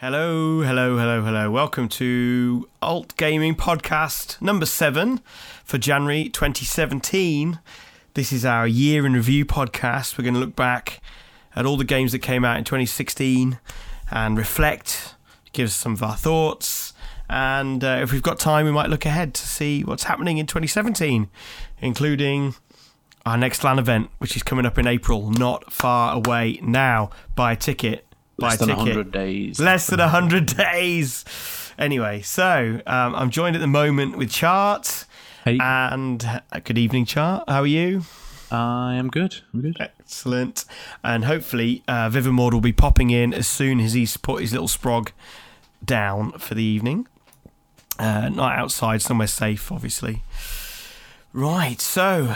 Hello, hello, hello, hello. Welcome to Alt Gaming Podcast number seven for January 2017. This is our year in review podcast. We're going to look back at all the games that came out in 2016 and reflect, give us some of our thoughts. And uh, if we've got time, we might look ahead to see what's happening in 2017, including our next LAN event, which is coming up in April, not far away now. Buy a ticket Less than ticket. 100 days. Less than 100 days. Anyway, so um, I'm joined at the moment with Chart. Hey. And uh, good evening, Chart. How are you? I am good. I'm good. Excellent. And hopefully, uh, Vivimord will be popping in as soon as he's put his little sprog down for the evening. Uh, not outside, somewhere safe, obviously. Right, so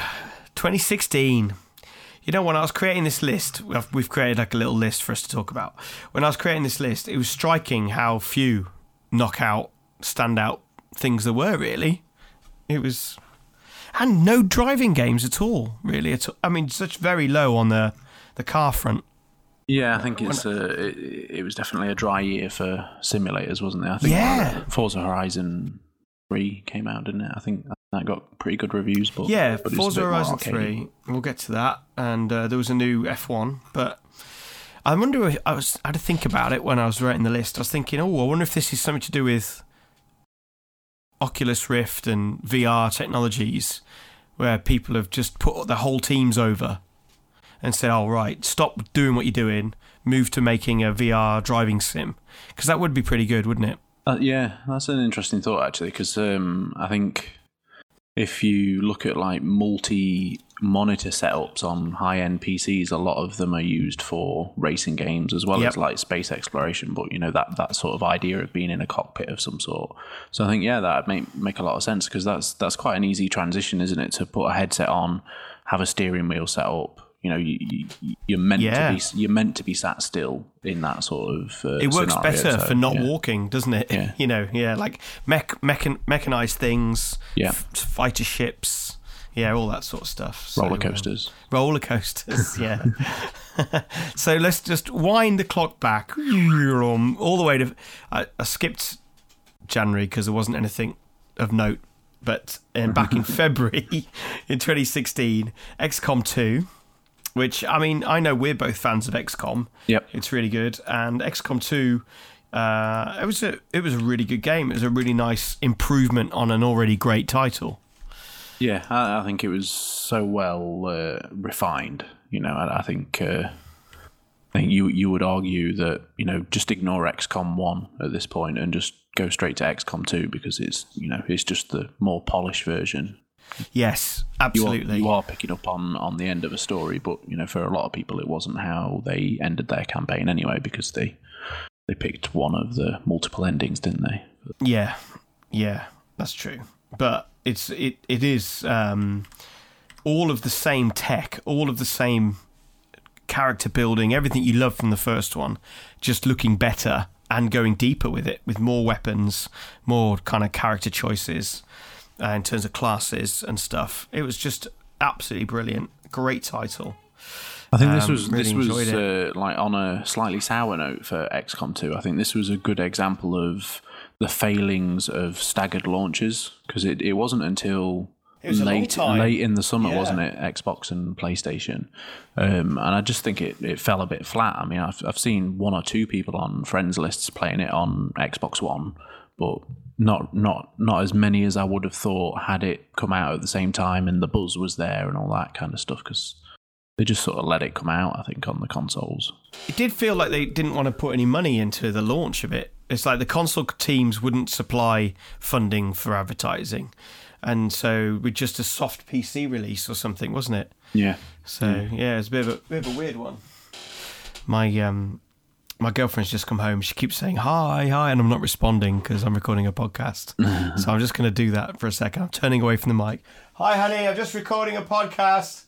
2016. You know, when I was creating this list, we've- we've created like a little list for us to talk about. When I was creating this list, it was striking how few knockout, standout things there were, really. It was. And no driving games at all, really. At all. I mean, such very low on the, the car front. Yeah, I think it's uh, it, it was definitely a dry year for simulators, wasn't it? I think Yeah. Forza Horizon 3 came out, didn't it? I think that got pretty good reviews, but Yeah, but Forza Horizon 3. We'll get to that. And uh, there was a new F1. But I wonder if I was I had to think about it when I was writing the list. I was thinking, oh, I wonder if this is something to do with Oculus Rift and VR technologies where people have just put their whole teams over and said, oh, right, stop doing what you're doing, move to making a VR driving sim. Because that would be pretty good, wouldn't it? Uh, yeah, that's an interesting thought actually, because um, I think if you look at like multi monitor setups on high end PCs, a lot of them are used for racing games as well Yep. as like space exploration. But you know that that sort of idea of being in a cockpit of some sort. So I think yeah, that make make a lot of sense because that's that's quite an easy transition, isn't it? To put a headset on, have a steering wheel set up. You know, you, you, you're meant Yeah. to be you're meant to be sat still in that sort of. Uh, it works scenario, better so, for not yeah. walking, doesn't it? Yeah. You know, yeah, like mech, mechan, mechanized things, Yeah. f- fighter ships, yeah, all that sort of stuff. So, roller um, coasters. roller coasters, yeah. so let's just wind the clock back all the way to. I, I skipped January because there wasn't anything of note, but um, back in February in 2016, XCOM 2. Which I mean, I know we're both fans of XCOM. Yep. It's really good. And XCOM 2, uh, it was a it was a really good game. It was a really nice improvement on an already great title. Yeah, I, I think it was so well uh, refined. You know, I, I think uh, I think you you would argue that you know just ignore XCOM one at this point and just go straight to XCOM two because it's you know it's just the more polished version. Yes, You are, absolutely. you are picking up on on the end of a story, but you know for a lot of people it wasn't how they ended their campaign anyway because they they picked one of the multiple endings, didn't they? Yeah, yeah, that's true. But it's it it is um, all of the same tech, all of the same character building, everything you love from the first one, just looking better and going deeper with it, with more weapons, more kind of character choices uh, in terms of classes and stuff. It was just absolutely brilliant. Great title. I think this Um, was really this was uh, like on a slightly sour note for XCOM 2. I think this was a good example of the failings of staggered launches because it, it wasn't until It was late late in the summer, Yeah. wasn't it? Xbox and PlayStation, um, and I just think it, it fell a bit flat. I mean, I've I've seen one or two people on friends lists playing it on Xbox One, but not not not as many as I would have thought had it come out at the same time and the buzz was there and all that kind of stuff because they just sort of let it come out. I think on the consoles. It did feel like they didn't want to put any money into the launch of it. It's like the console teams wouldn't supply funding for advertising. And so with just a soft PC release or something, wasn't it? Yeah, So yeah, it's a bit of a bit of a weird one. My um my girlfriend's just come home. She keeps saying hi, hi, and I'm not responding because I'm recording a podcast. so I'm just going to do that for a second. I'm turning away from the mic. Hi, honey. I'm just recording a podcast.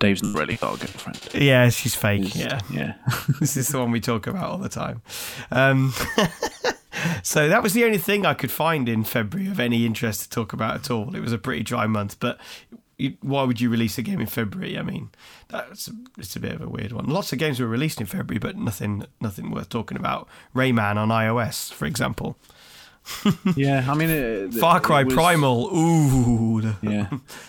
Dave's not really got a girlfriend. Yeah, she's fake. Yeah. yeah. this is the one we talk about all the time. Um, so that was the only thing I could find in February of any interest to talk about at all. It was a pretty dry month, but you, why would you release a game in February? I mean, that's it's a bit of a weird one. Lots of games were released in February, but nothing nothing worth talking about. Rayman on iOS, for example. yeah, I mean, it, Far Cry was- Primal. Ooh, Yeah,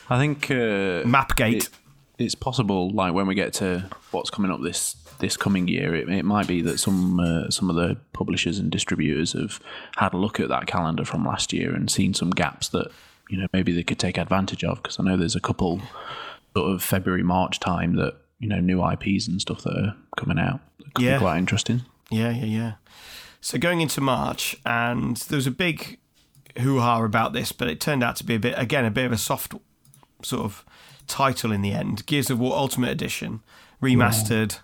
I think uh, Mapgate. it- it's possible. Like when we get to what's coming up this this coming year, it, it might be that some uh, some of the publishers and distributors have had a look at that calendar from last year and seen some gaps that you know maybe they could take advantage of. Because I know there's a couple sort of February March time that you know new IPs and stuff that are coming out. That could Yeah. be quite interesting. Yeah, yeah, yeah. So going into March, and there was a big hoo ha about this, but it turned out to be a bit, again, a bit of a soft sort of title in the end. Gears of War Ultimate Edition, remastered.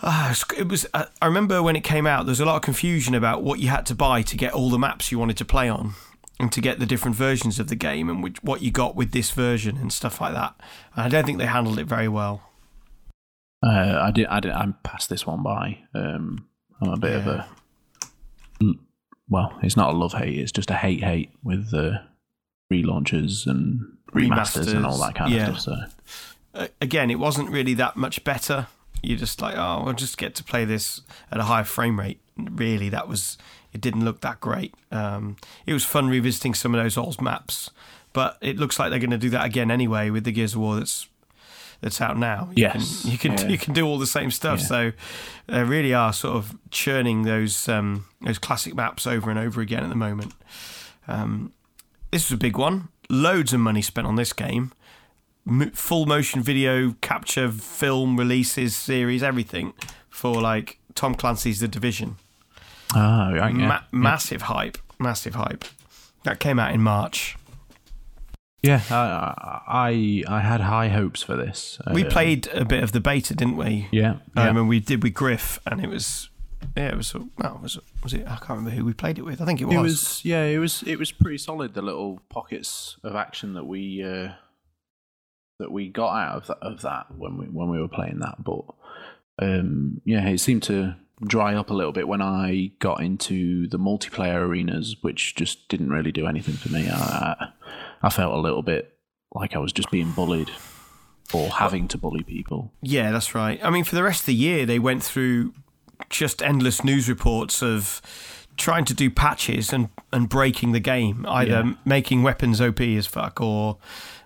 Ah, it was. I remember when it came out, there was a lot of confusion about what you had to buy to get all the maps you wanted to play on, and to get the different versions of the game, and which, what you got with this version and stuff like that. And I don't think they handled it very well. Uh, I did. I did. I'm past this one by. Um, I'm a bit of a. Well, it's not a love hate. It's just a hate hate with the relaunches and remasters, and all that kind Yeah. of stuff. So uh, again, it wasn't really that much better. You're just like, oh, we'll just get to play this at a higher frame rate. Really, that was. It didn't look that great. Um, it was fun revisiting some of those old maps, but it looks like they're going to do that again anyway with the Gears of War that's that's out now. You Yes. can, you can Yeah. you can do all the same stuff. Yeah. So they really are sort of churning those um, those classic maps over and over again at the moment. Um, this was a big one. Loads of money spent on this game. Full motion video capture, film releases, series, everything for like Tom Clancy's The Division. Ah, right, yeah. Ma- massive hype, massive hype. That came out in March. yeah. I, I I had high hopes for this. We Um, played a bit of the beta, didn't we? Yeah, yeah. Um, and we did with Griff, and it was yeah, it was well, was was it? I can't remember who we played it with. I think it was. It was yeah, it was it was pretty solid. The little pockets of action that we uh, that we got out of that, of that when we when we were playing that, but um, yeah, it seemed to dry up a little bit when I got into the multiplayer arenas, which just didn't really do anything for me. I I, felt a little bit like I was just being bullied or having to bully people. Yeah, that's right. I mean, for the rest of the year, they went through just endless news reports of trying to do patches and, and breaking the game, either Yeah. making weapons OP as fuck or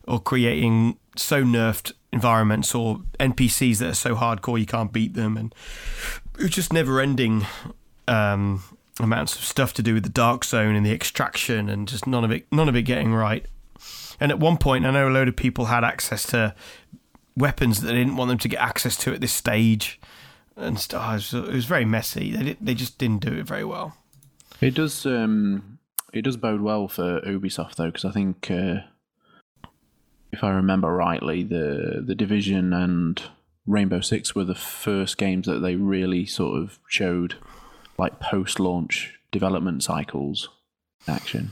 or creating so nerfed environments or NPCs that are so hardcore you can't beat them, and it was just never ending. Um, amounts of stuff to do with the dark zone and the extraction and just none of it none of it getting right and at one point i know a load of people had access to weapons that they didn't want them to get access to at this stage and stuff. It was, it was very messy. They did, they just didn't do it very well. It does. Um, it does bode well for Ubisoft though, because I think, uh, if I remember rightly, the the Division and Rainbow Six were the first games that they really sort of showed like post-launch development cycles in action.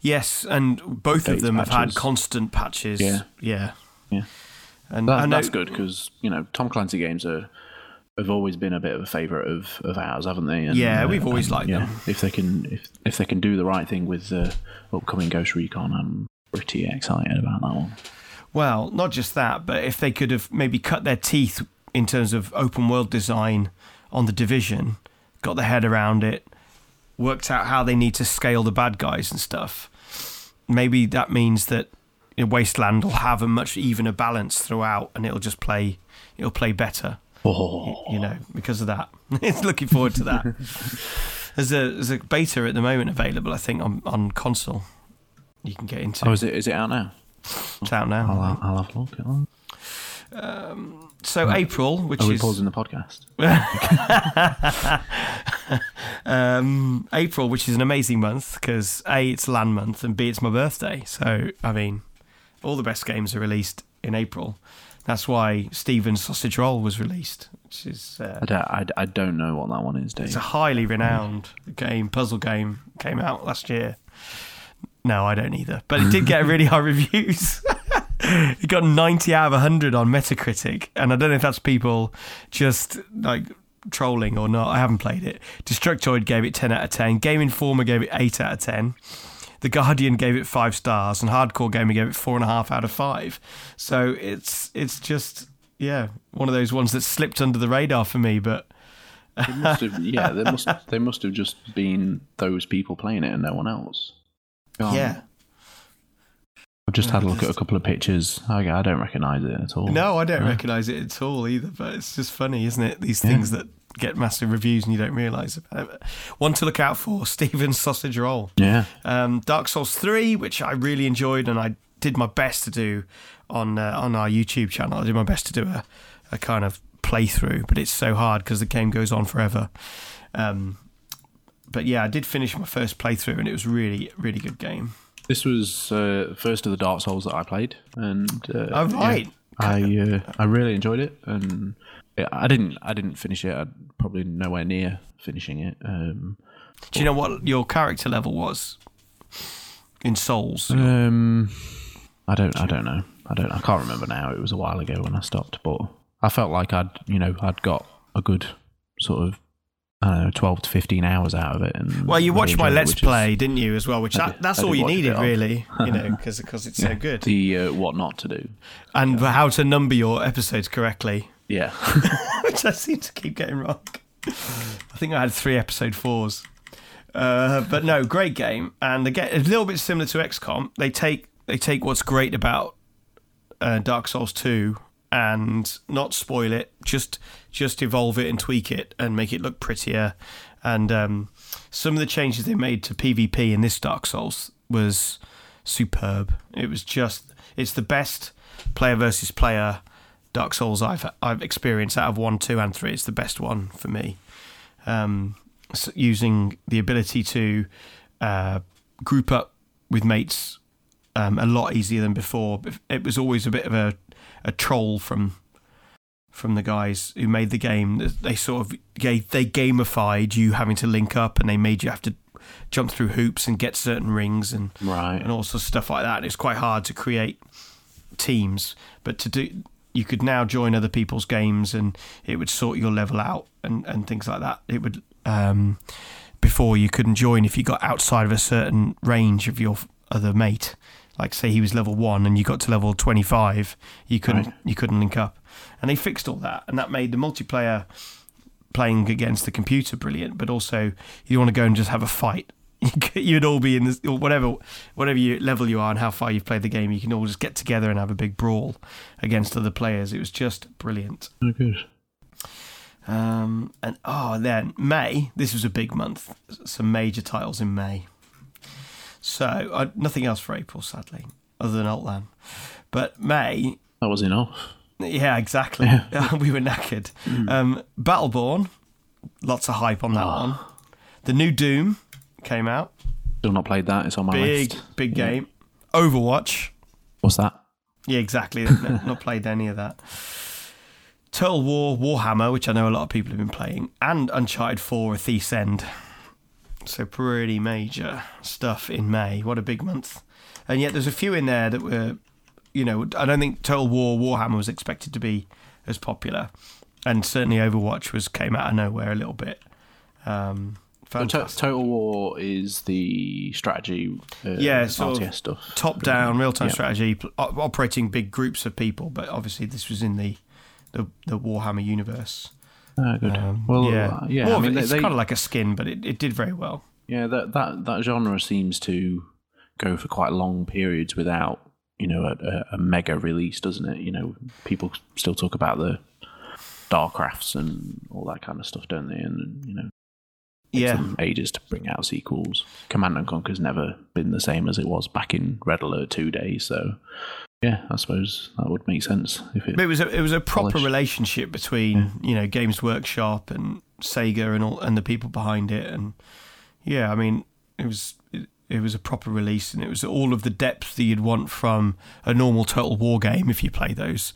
Yes, and both of them have had constant patches. Yeah. yeah, Yeah. And That, know, that's good because you know Tom Clancy games are have always been a bit of a favourite of, of ours, haven't they? And, Yeah, uh, we've always liked yeah, them. If they can, if if they can do the right thing with the upcoming Ghost Recon, I'm pretty excited about that one. Well, not just that, but if they could have maybe cut their teeth in terms of open world design on the division, got their head around it, worked out how they need to scale the bad guys and stuff, maybe that means that you know, Wasteland will have a much evener balance throughout, and it'll just play, it'll play better. Oh, You know, because of that. it's looking forward to that. There's a there's a beta at the moment available, I think, on on console. You can get into. oh, is it is it out now? It's out now. I'll, I'll, I'll have a look. At that. So April, which Are we is pausing the podcast? um, April, which is an amazing month because a it's LAN Month and b it's my birthday. So I mean, all the best games are released in April. That's why Stephen's Sausage Roll was released, which is uh, I don't, I, I don't know what that one is, Dave. it's a highly renowned game, puzzle game. Came out last year. No, I don't either, but it did get really high reviews. it got 90 out of 100 on Metacritic, and I don't know if that's people just like trolling or not. I haven't played it. Destructoid gave it 10 out of 10. Game Informer gave it 8 out of 10. The Guardian gave it five stars, and Hardcore Gamer gave it four and a half out of five. So it's it's just yeah one of those ones that slipped under the radar for me, but. Must have, yeah, they must they must have just been those people playing it and no one else. God. Yeah. I've just had a look at a couple of pictures. I, I don't recognise it at all. No, I don't Yeah. recognise it at all either. But it's just funny, isn't it? These Yeah. things that get massive reviews and you don't realise about it. One to look out for: Stephen's sausage roll. Yeah, Um, Dark Souls three, which I really enjoyed, and I did my best to do on uh, on our YouTube channel. I did my best to do a, a kind of playthrough, but it's so hard because the game goes on forever. Um, but yeah, I did finish my first playthrough, and it was really really good game. this was uh, the first of the Dark Souls that I played, and uh, Oh right. yeah, I uh, I really enjoyed it, and yeah, I didn't I didn't finish it. I'm probably nowhere near finishing it. Um, Do you know what your character level was in Souls? um, I don't I don't know. I don't I can't remember now. It was a while ago when I stopped, but I felt like I'd you know I'd got a good sort of I don't know twelve to fifteen hours out of it. And Well, you watched my let's which is play, didn't you, as well? Which I that, that's I all you needed, really, you know, because it's so good. the uh, what not to do. and how to number your episodes correctly, Yeah, which I seem to keep getting wrong. I think I had three episode fours. Uh, but no, great game, and again, a little bit similar to XCOM. They take they take what's great about uh, Dark Souls two and not spoil it, just just evolve it and tweak it and make it look prettier. And um, some of the changes they made to PvP in this Dark Souls was superb. It was just it's the best player versus player Dark Souls I've I've experienced out of one, two, and three. It's the best one for me. Um, s using the ability to uh, group up with mates um, a lot easier than before. It was always a bit of a, a troll from from the guys who made the game. They sort of gave, they gamified you having to link up, and they made you have to jump through hoops and get certain rings and right. and all sorts of stuff like that. And it's quite hard to create teams, but to do you could now join other people's games and it would sort your level out and, and things like that. It would um, before you couldn't join if you got outside of a certain range of your other mate. Like say he was level one and you got to level twenty five, you couldn't Right. you couldn't link up, and they fixed all that, and that made the multiplayer playing against the computer brilliant. But also, you want to go and just have a fight. You'd all be in this or whatever whatever you, level you are and how far you've played the game. You can all just get together and have a big brawl against other players. It was just brilliant. Oh, good. Um, and oh, then May. This was a big month. Some major titles in May. So uh, nothing else for April, sadly, other than Outland. But May, That was enough. yeah, exactly. we were knackered. Um, Battleborn, lots of hype on that one. The new Doom came out. Still not played that. It's on my Big, list. big game. Overwatch. What's that? Yeah, exactly. No- not played any of that. Total War, Warhammer, which I know a lot of people have been playing, and Uncharted 4, A Thief's End. So pretty major stuff in May. What a big month. And yet there's a few in there that were, you know, I don't think Total War, Warhammer was expected to be as popular. And certainly Overwatch was came out of nowhere a little bit. Um, So to- fantastic. Total War is the strategy. Uh, Yeah, sort of stuff. top down real time Yeah. strategy operating big groups of people but obviously this was in the the, the warhammer universe Ah, good. um, well, yeah uh, yeah. More I mean, it- it's they- kind of like a skin but it, it did very well yeah, that that that genre seems to go for quite long periods without you know a, a, mega release, doesn't it? You know, people still talk about the Starcrafts and all that kind of stuff, don't they? And you know, yeah ages to bring out sequels. Command and Conquer's never been the same as it was back in Red Alert two days, so yeah, I suppose that would make sense if it. but it was a, it was a proper Polished. relationship between you know games workshop and sega and all and the people behind it and yeah i mean it was it, it was a proper release and it was all of the depth that you'd want from a normal total war game if you play those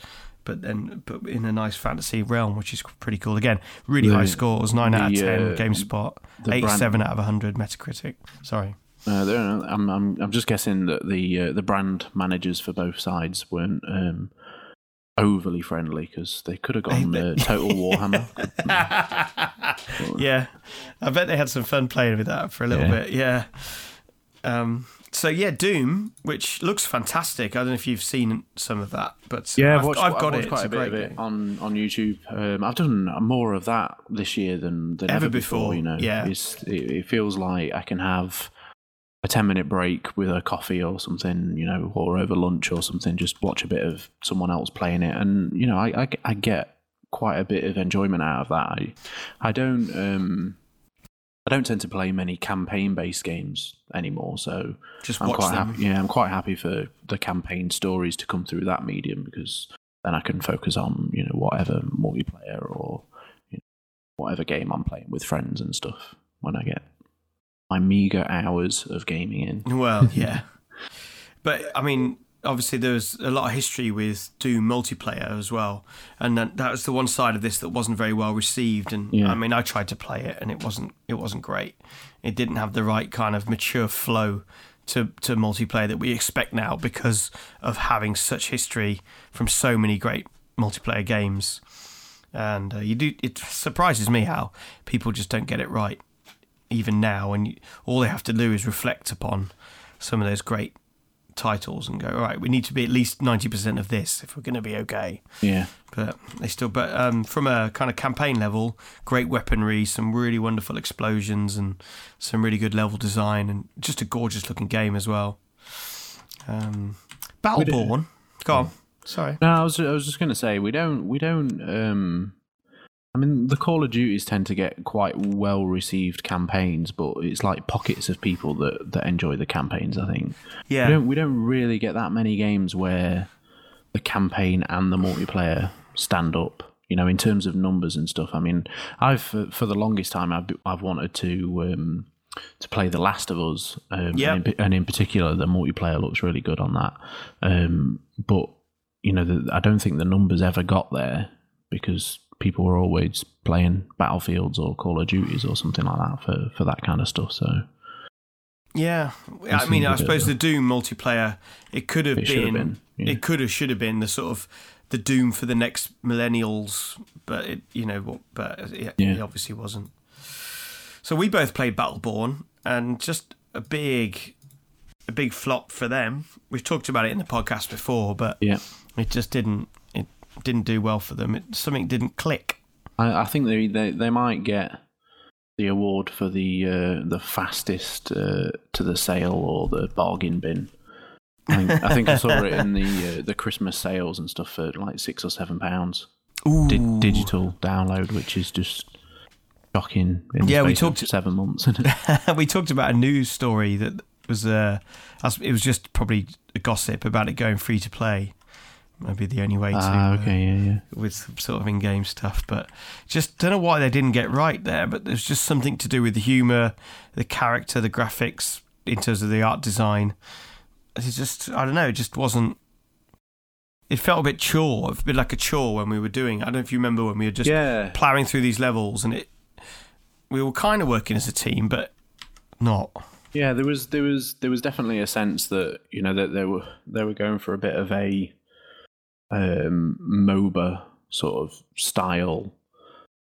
but then but in a nice fantasy realm which is pretty cool again really The- high scores 9 out of 10 uh, gamespot the 87 out of 100 metacritic sorry Uh, I'm, I'm, I'm just guessing that the uh, the brand managers for both sides weren't um, overly friendly because they could have gone They- uh, Total Warhammer. yeah, I bet they had some fun playing with that for a little Yeah. bit. Yeah. Um, so yeah, Doom, which looks fantastic. I don't know if you've seen some of that, but Yeah, I've, I've, watched, I've I've got it. quite It's a bit of it on on YouTube. Um, I've done more of that this year than, than Ever ever, before, You know, yeah. it's, it, it feels like I can have a ten minute break with a coffee or something, you know, or over lunch or something. Just watch a bit of someone else playing it, and you know, I I, I get quite a bit of enjoyment out of that. I I don't um I don't tend to play many campaign based games anymore, so Just I'm watch quite them. happy. Yeah, I'm quite happy for the campaign stories to come through that medium because then I can focus on you know whatever multiplayer or you know, whatever game I'm playing with friends and stuff when I get my meager hours of gaming in. Well, yeah. but I mean, obviously, there was a lot of history with Doom multiplayer as well, and that, that was the one side of this that wasn't very well received. And Yeah. I mean, I tried to play it, and it wasn't it wasn't great. It didn't have the right kind of mature flow to to multiplayer that we expect now because of having such history from so many great multiplayer games. And uh, you do it surprises me how people just don't get it right even now, and you, all they have to do is reflect upon some of those great titles and go, all right, we need to be at least ninety percent of this if we're going to be okay. Yeah, But they still, but um, from a kind of campaign level, great weaponry, some really wonderful explosions, and some really good level design, and just a gorgeous looking game as well. Um, Battleborn, go on. Sorry. no, I was I was just gonna say we don't we don't. um I mean, the Call of Duties tend to get quite well received campaigns, but it's like pockets of people that, that enjoy the campaigns. I think. Yeah. We don't we don't really get that many games where the campaign and the multiplayer stand up. You know, in terms of numbers and stuff. I mean, I've for, for the longest time I've I've wanted to um, to play The Last of Us, um, Yep. and, in, and in particular the multiplayer looks really good on that. Um, but you know, the, I don't think the numbers ever got there because people were always playing Battlefields or Call of Duties or something like that for for that kind of stuff. So Yeah, I mean, I suppose the Doom multiplayer, it could have It been, been, yeah. it could have, should have been the sort of the Doom for the next millennials, but it, you know, what- but it, Yeah. it obviously wasn't. So we both played Battleborn, and just a big, a big flop for them. We've talked about it in the podcast before, but yeah. it just didn't, didn't do well for them. It, something didn't click. I, I think they, they they might get the award for the uh, the fastest uh, to the sale or the bargain bin. I think I, think I saw it in the uh, the Christmas sales and stuff for like six or seven pounds Ooh, Di- digital download, which is just shocking. Yeah, we talked- seven months. we talked about a news story that was uh, it was just probably a gossip about it going free to play. Maybe the only way to ah, okay, yeah, yeah. with sort of in-game stuff, but just don't know why they didn't get right there. But there's just something to do with the humor, the character, the graphics in terms of the art design. It's just I don't know. It just wasn't. It felt a bit chore, a bit like a chore when we were doing. I don't know if you remember when we were just yeah, plowing through these levels, and it we were kind of working as a team, but not. Yeah, there was there was there was definitely a sense that you know that they were they were going for a bit of a um, MOBA sort of style,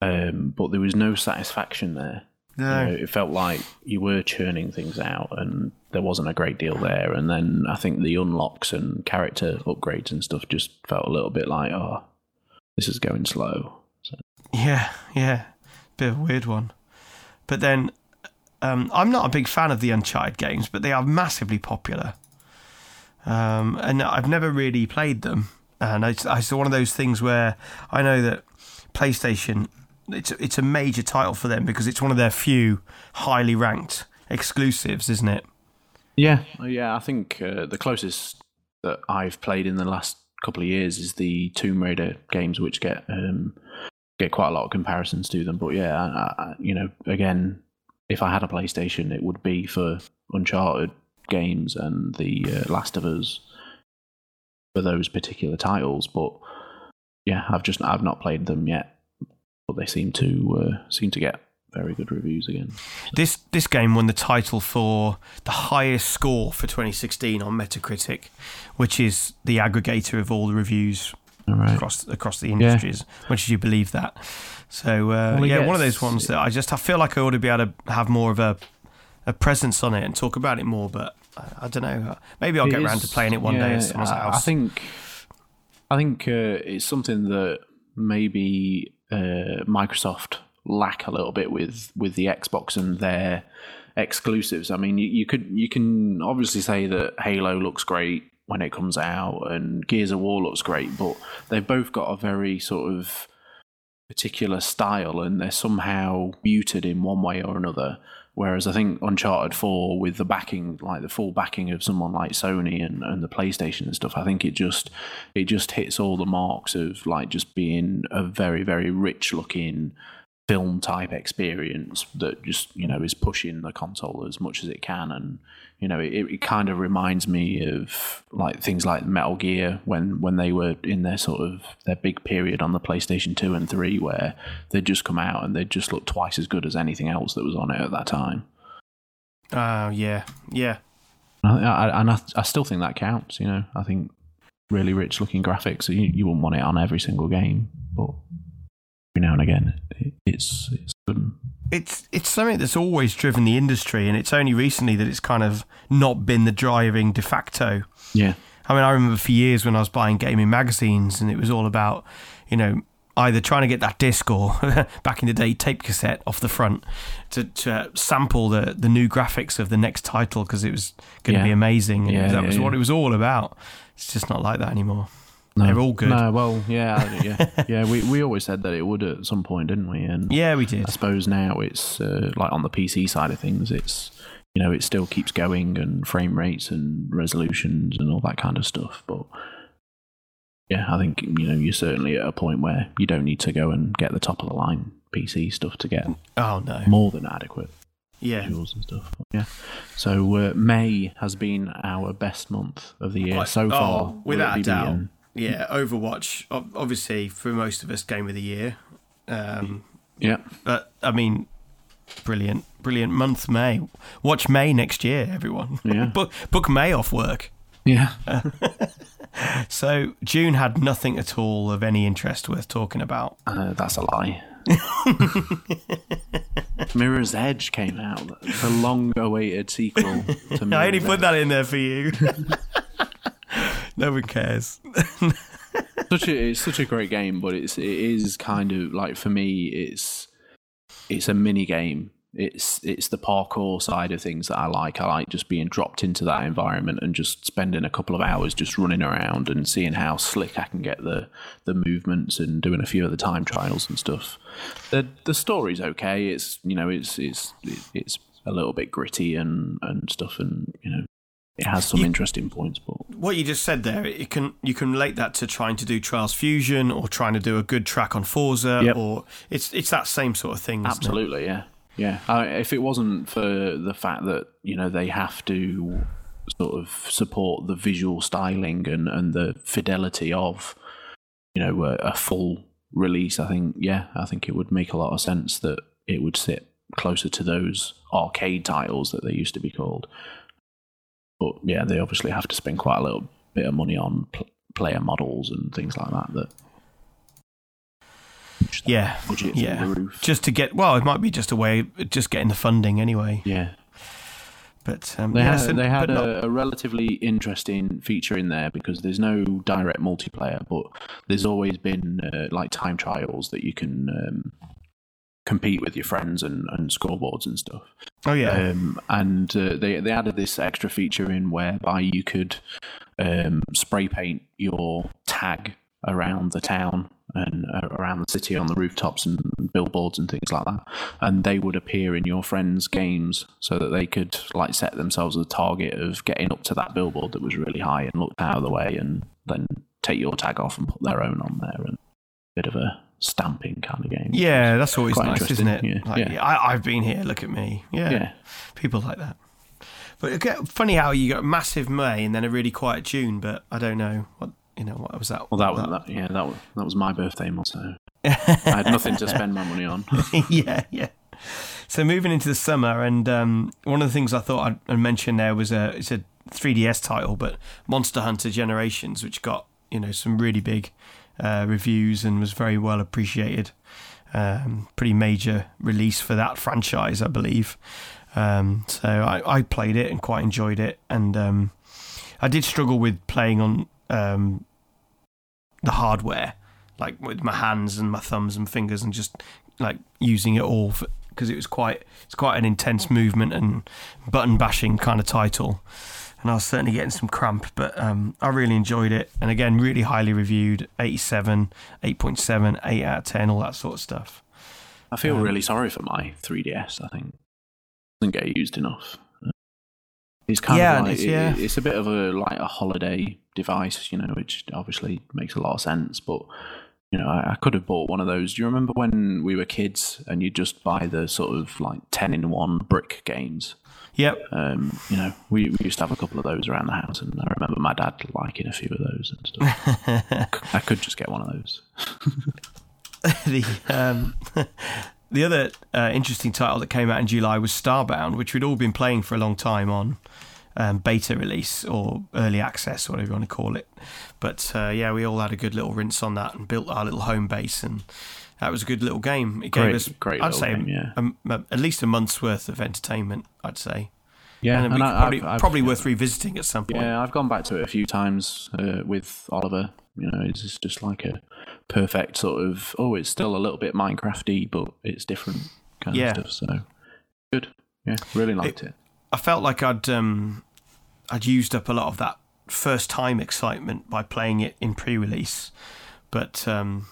um, but there was no satisfaction there. You know, it felt like you were churning things out, and there wasn't a great deal there. And then I think the unlocks and character upgrades and stuff just felt a little bit like, oh, this is going slow. So, Yeah, yeah, bit of a weird one. But then, um, I'm not a big fan of the Uncharted games, but they are massively popular. Um, and I've never really played them, and it's, it's one of those things where I know that PlayStation, it's it's a major title for them because it's one of their few highly ranked exclusives, isn't it? Yeah, Oh, yeah. I think uh, the closest that I've played in the last couple of years is the Tomb Raider games, which get um, get quite a lot of comparisons to them. But yeah, I, I, you know, again, if I had a PlayStation, it would be for Uncharted games and the uh, Last of Us for those particular titles. But yeah, I've just I've not played them yet, but they seem to uh, seem to get very good reviews again. This this game won the title for the highest score for 2016 on Metacritic, which is the aggregator of all the reviews right. across across the industries. Much as you believe that. So uh, Well, yeah, one of those ones that I just I feel like I ought to be able to have more of a a presence on it and talk about it more, but I, I don't know. Maybe I'll It get is- around to playing it one day at someone's I, house. I think, I think uh, it's something that maybe uh, Microsoft lack a little bit with with the Xbox and their exclusives. I mean, you, you could you can obviously say that Halo looks great when it comes out, and Gears of War looks great, but they've both got a very sort of particular style, and they're somehow muted in one way or another. Whereas I think Uncharted 4, with the backing, like the full backing of someone like Sony and, and the PlayStation and stuff, I think it just it just hits all the marks of like just being a very very rich looking film type experience that just you know is pushing the console as much as it can and you know it, it kind of reminds me of like things like metal gear when when they were in their sort of their big period on the playstation 2 and 3 where they'd just come out and they'd just look twice as good as anything else that was on it at that time. Oh yeah, yeah. and I, I, and I, I still think that counts you know. I think really rich looking graphics you, you wouldn't want it on every single game but every now and again it, it's it's um, It's it's something that's always driven the industry, and it's only recently that it's kind of not been the driving de facto. yeah I mean, I remember for years when I was buying gaming magazines, and it was all about, you know, either trying to get that disc or back in the day tape cassette off the front to, to sample the, the new graphics of the next title because it was going to Yeah. be amazing. And Yeah, that yeah, was what it was all about. It's just not like that anymore. No. They're all good. No, well, yeah, yeah, yeah. We we always said that it would at some point, didn't we? And Yeah, we did. I suppose now it's uh, like on the PC side of things, it's you know it still keeps going and frame rates and resolutions and all that kind of stuff. But yeah, I think you know you're certainly at a point where you don't need to go and get the top of the line PC stuff to get Oh no. more than adequate Yeah. visuals and stuff. Yeah. So uh, May has been our best month of the year so oh, far. will without a doubt. beaten? Yeah, Overwatch, obviously, for most of us, game of the year. Um, Yeah. but, I mean, brilliant, brilliant month, May. Watch May next year, everyone. Yeah. book, book May off work. Yeah. So, June had nothing at all of any interest worth talking about. Uh, that's a lie. Mirror's Edge came out, the long-awaited sequel to I only put Edge. that in there for you. No one cares. Such a, it's such a great game, but it's it is kind of like for me, it's it's a mini game. It's it's the parkour side of things that I like. I like just being dropped into that environment and just spending a couple of hours just running around and seeing how slick I can get the the movements and doing a few of the time trials and stuff. The the story's okay. It's you know it's it's it's a little bit gritty and and stuff, and you know it has some You- interesting points, but what you just said there, it can you can relate that to trying to do Trials Fusion or trying to do a good track on Forza, Yep. or it's it's that same sort of thing. isn't it? Absolutely, yeah, yeah. I, if it wasn't for the fact that you know they have to sort of support the visual styling and and the fidelity of you know a, a full release, I think yeah, I think it would make a lot of sense that it would sit closer to those arcade titles that they used to be called. But yeah, they obviously have to spend quite a little bit of money on pl- player models and things like that. That Yeah, yeah. the roof. Just to get well, it might be just a way of just getting the funding anyway. Yeah, But um, They yeah, had, so- they had but not- a, a relatively interesting feature in there because there's no direct multiplayer, but there's always been uh, like time trials that you can um, compete with your friends and, and scoreboards and stuff. oh yeah, Um, and uh, they they added this extra feature in whereby you could um, spray paint your tag around the town and uh, around the city on the rooftops and billboards and things like that, and they would appear in your friends' games so that they could like set themselves a target of getting up to that billboard that was really high and looked out of the way, and then take your tag off and put their own on there, and a bit of a stamping kind of game. yeah, that's always quite nice, isn't it? yeah, Like, yeah. I, I've been here. Look at me. Yeah, yeah. people like that. But okay, funny how you got a massive May and then a really quiet June. But I don't know what you know. What was that? Well, that was that, yeah, that was that was my birthday month, so I had nothing to spend my money on. yeah, yeah. So moving into the summer, and um, one of the things I thought I'd, I'd mention there was a it's a 3DS title, but Monster Hunter Generations, which got you know some really big uh, reviews and was very well appreciated. Um, pretty major release for that franchise, I believe. Um, so I, I played it and quite enjoyed it, and um, I did struggle with playing on um, the hardware, like with my hands and my thumbs and fingers, and just like using it all because it was quite it's quite an intense movement and button bashing kind of title. And I was certainly getting some cramp, but um, I really enjoyed it. And again, really highly reviewed 87, 8.7, 8 out of 10, all that sort of stuff. I feel um, really sorry for my 3DS. I think it doesn't get used enough. It's kind yeah, of like, it's, yeah. It, it's a bit of a like a holiday device, you know, which obviously makes a lot of sense. But you know, I, I, could have bought one of those. Do you remember when we were kids and you just buy the sort of like ten in one brick games? Yep. Um, you know, we, we used to have a couple of those around the house, and I remember my dad liking a few of those and stuff. I could just get one of those. the um, the other uh, interesting title that came out in July was Starbound, which we'd all been playing for a long time on um, beta release or early access, whatever you want to call it. But uh, yeah, we all had a good little rinse on that and built our little home base, and that was a good little game. It gave great, us, great I'd say, game, yeah. a, a, at least a month's worth of entertainment. I'd say. Yeah, and, and I, probably, I've, probably I've, worth revisiting at some point. Yeah, I've gone back to it a few times uh, with Oliver. You know, it's just like a perfect sort of oh, it's still a little bit Minecrafty, but it's different kind yeah. of stuff. So good, yeah, really liked it. it. I felt like I'd um, I'd used up a lot of that first time excitement by playing it in pre-release, but um,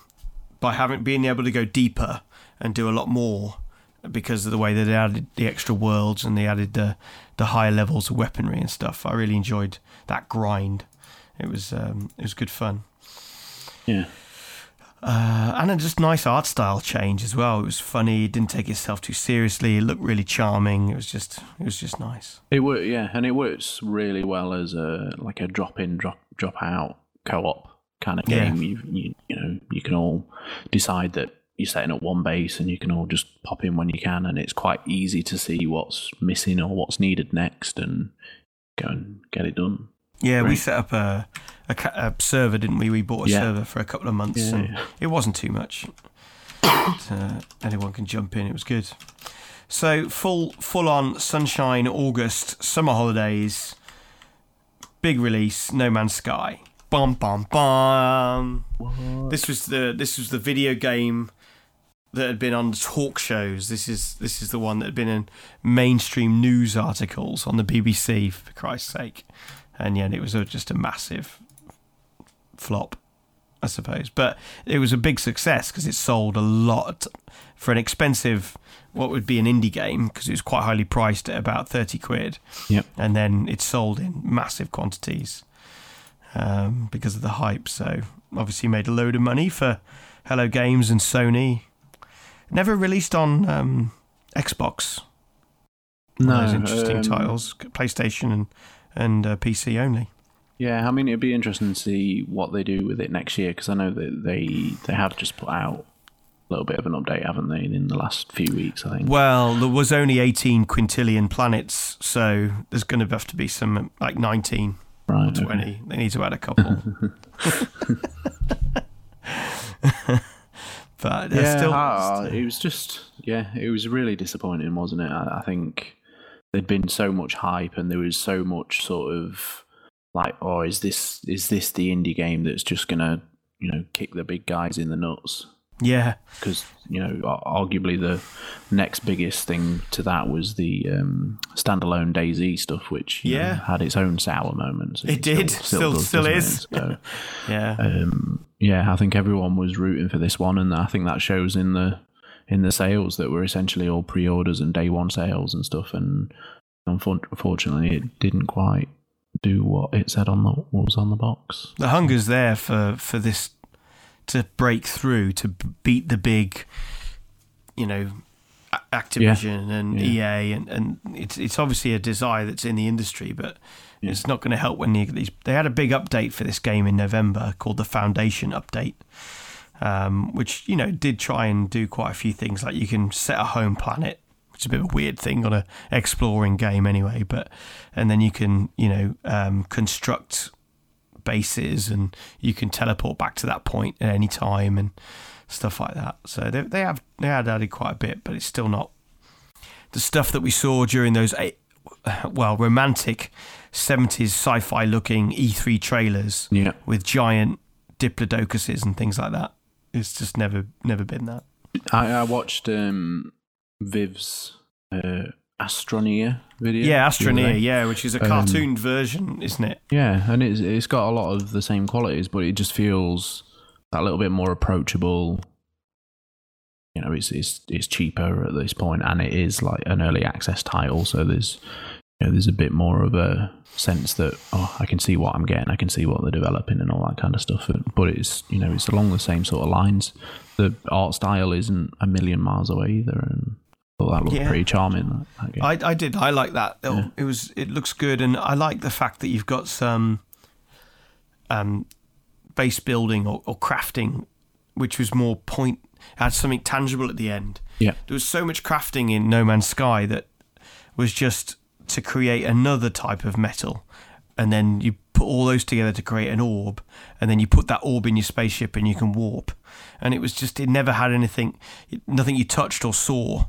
by having being able to go deeper and do a lot more because of the way that they added the extra worlds and they added the the higher levels of weaponry and stuff. I really enjoyed that grind. It was um, it was good fun. Yeah. Uh, and a just nice art style change as well. It was funny. It didn't take itself too seriously. It looked really charming. It was just, it was just nice. It worked, yeah, and it works really well as a like a drop in, drop drop out co op kind of game. Yeah. You, you you know you can all decide that you're setting up one base and you can all just pop in when you can, and it's quite easy to see what's missing or what's needed next, and go and get it done. Yeah, we set up a, a, a, server, didn't we? We bought a yeah. server for a couple of months, yeah, and yeah. it wasn't too much. but, uh, anyone can jump in. It was good. So full full on sunshine, August, summer holidays, big release, No Man's Sky. Bum bum bum. What? This was the this was the video game that had been on talk shows. This is this is the one that had been in mainstream news articles on the BBC. For Christ's sake and yet it was a, just a massive flop, I suppose. But it was a big success because it sold a lot for an expensive, what would be an indie game, because it was quite highly priced at about thirty quid. Yep. And then it sold in massive quantities um, because of the hype. So obviously made a load of money for Hello Games and Sony. Never released on um, Xbox. No, those interesting um, titles, PlayStation and and uh, PC only. Yeah, I mean it'd be interesting to see what they do with it next year because I know that they they have just put out a little bit of an update, haven't they, in the last few weeks? I think. Well, there was only eighteen quintillion planets, so there's going to have to be some like nineteen right, or twenty. Okay. They need to add a couple. but yeah, still, uh, it was just yeah, it was really disappointing, wasn't it? I, I think there'd been so much hype and there was so much sort of like, oh, is this is this the indie game that's just gonna you know kick the big guys in the nuts? Yeah, because you know, arguably the next biggest thing to that was the um, standalone DayZ stuff, which yeah know, had its own sour moments. It, it did, still still, does, still is. So, yeah, um, yeah. I think everyone was rooting for this one, and I think that shows in the in the sales that were essentially all pre-orders and day one sales and stuff. And unfortunately, it didn't quite do what it said on the what was on the box. The hunger's there for for this to break through to beat the big, you know, Activision yeah. and yeah. EA, and, and it's it's obviously a desire that's in the industry, but yeah. it's not going to help when these. They had a big update for this game in November called the Foundation Update, um, which you know did try and do quite a few things. Like you can set a home planet, is a bit of a weird thing on a exploring game anyway. But and then you can you know um, construct bases and you can teleport back to that point at any time and stuff like that. So they they have they had added quite a bit, but it's still not the stuff that we saw during those eight, well romantic 70s sci-fi looking E3 trailers Yeah. with giant diplodocuses and things like that. It's just never never been that. I, I watched um, Viv's uh, Astroneer video. Yeah, Astroneer, yeah, which is a Um, cartooned version, isn't it? Yeah, and it's it's got a lot of the same qualities, but it just feels that little bit more approachable. You know, it's it's it's cheaper at this point, and it is like an early access title, so there's you know, there's a bit more of a sense that oh, I can see what I'm getting, I can see what they're developing, and all that kind of stuff. But it's you know, it's along the same sort of lines. The art style isn't a million miles away either, and thought that looked Yeah. pretty charming. That, that. I, I did. I like that. It- It was. It looks good, and I like the fact that you've got some um, base building or, or crafting, which was more point had something tangible at the end. yeah, There was so much crafting in No Man's Sky that was just to create another type of metal, and then you put all those together to create an orb, and then you put that orb in your spaceship, and you can warp. And it was just it never had anything, nothing you touched or saw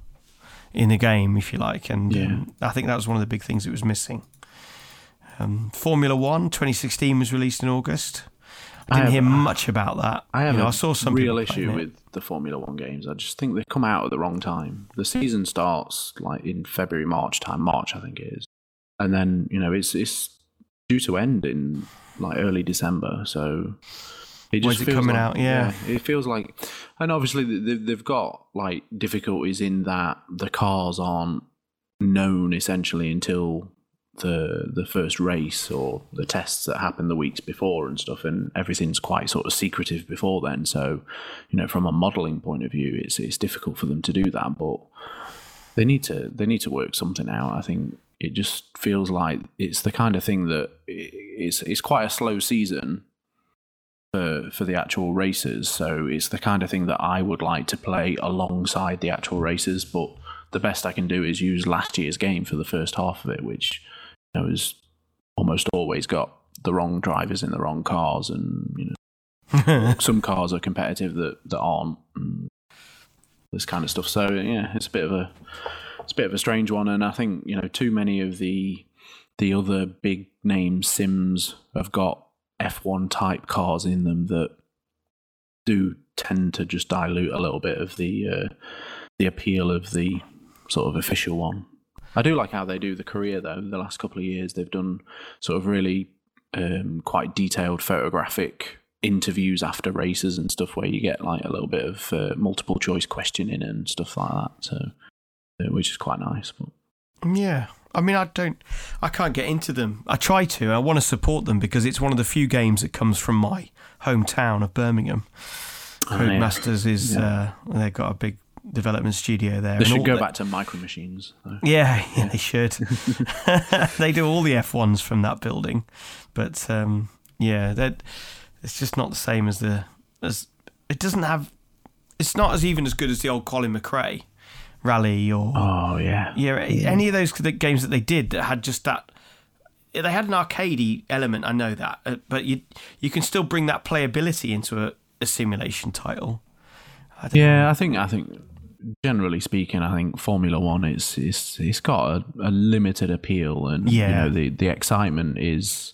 in the game, if you like. And um, I think that was one of the big things it was missing. Um, Formula One 2016 was released in August. I I didn't have- hear much about that. I have You know, a I saw some real issue it. with the Formula One games. I just think they come out at the wrong time. The season starts like in February, March time. March, I think it is, and then you know it's it's due to end in like early December. So it just it feels coming like- out? Yeah. it feels like, and obviously they- they've got like difficulties in that the cars aren't known essentially until the the first race or the tests that happen the weeks before and stuff and everything's quite sort of secretive before then so you know from a modeling point of view it's it's difficult for them to do that but they need to they need to work something out i think it just feels like it's the kind of thing that it's it's quite a slow season for for the actual races. So it's the kind of thing that i would like to play alongside the actual races but the best i can do is use last year's game for the first half of it which you know has almost always got the wrong drivers in the wrong cars and you know some cars are competitive that that aren't this kind of stuff. So yeah it's a bit of a it's a bit of a strange one and i think you know too many of the the other big name sims have got f1 type cars in them that do tend to just dilute a little bit of the uh, the appeal of the sort of official one I do like how they do the career though. The last couple of years, they've done sort of really um, quite detailed photographic interviews after races and stuff, where you get like a little bit of uh, multiple choice questioning and stuff like that. So, uh, which is quite nice. But Yeah. I mean, I don't, I can't get into them. I try to. I want to support them because it's one of the few games that comes from my hometown of Birmingham. Oh, yeah. Codemasters is, Yeah. uh, they've got a big development studio there. they and should go the- back to micro machines. Though. Yeah, yeah, they should. they do all the F1s from that building. But um, yeah, that it's just not the same as the, as, it doesn't have, it's not as even as good as the old Colin McRae rally or. Oh yeah, Yeah, any of those games that they did that had just that. They had an arcadey element, I know that, uh, but you you can still bring that playability into a, a simulation title. I yeah. I think I think generally speaking, I think Formula One is is it's got a, a limited appeal, and Yeah. you know the the excitement is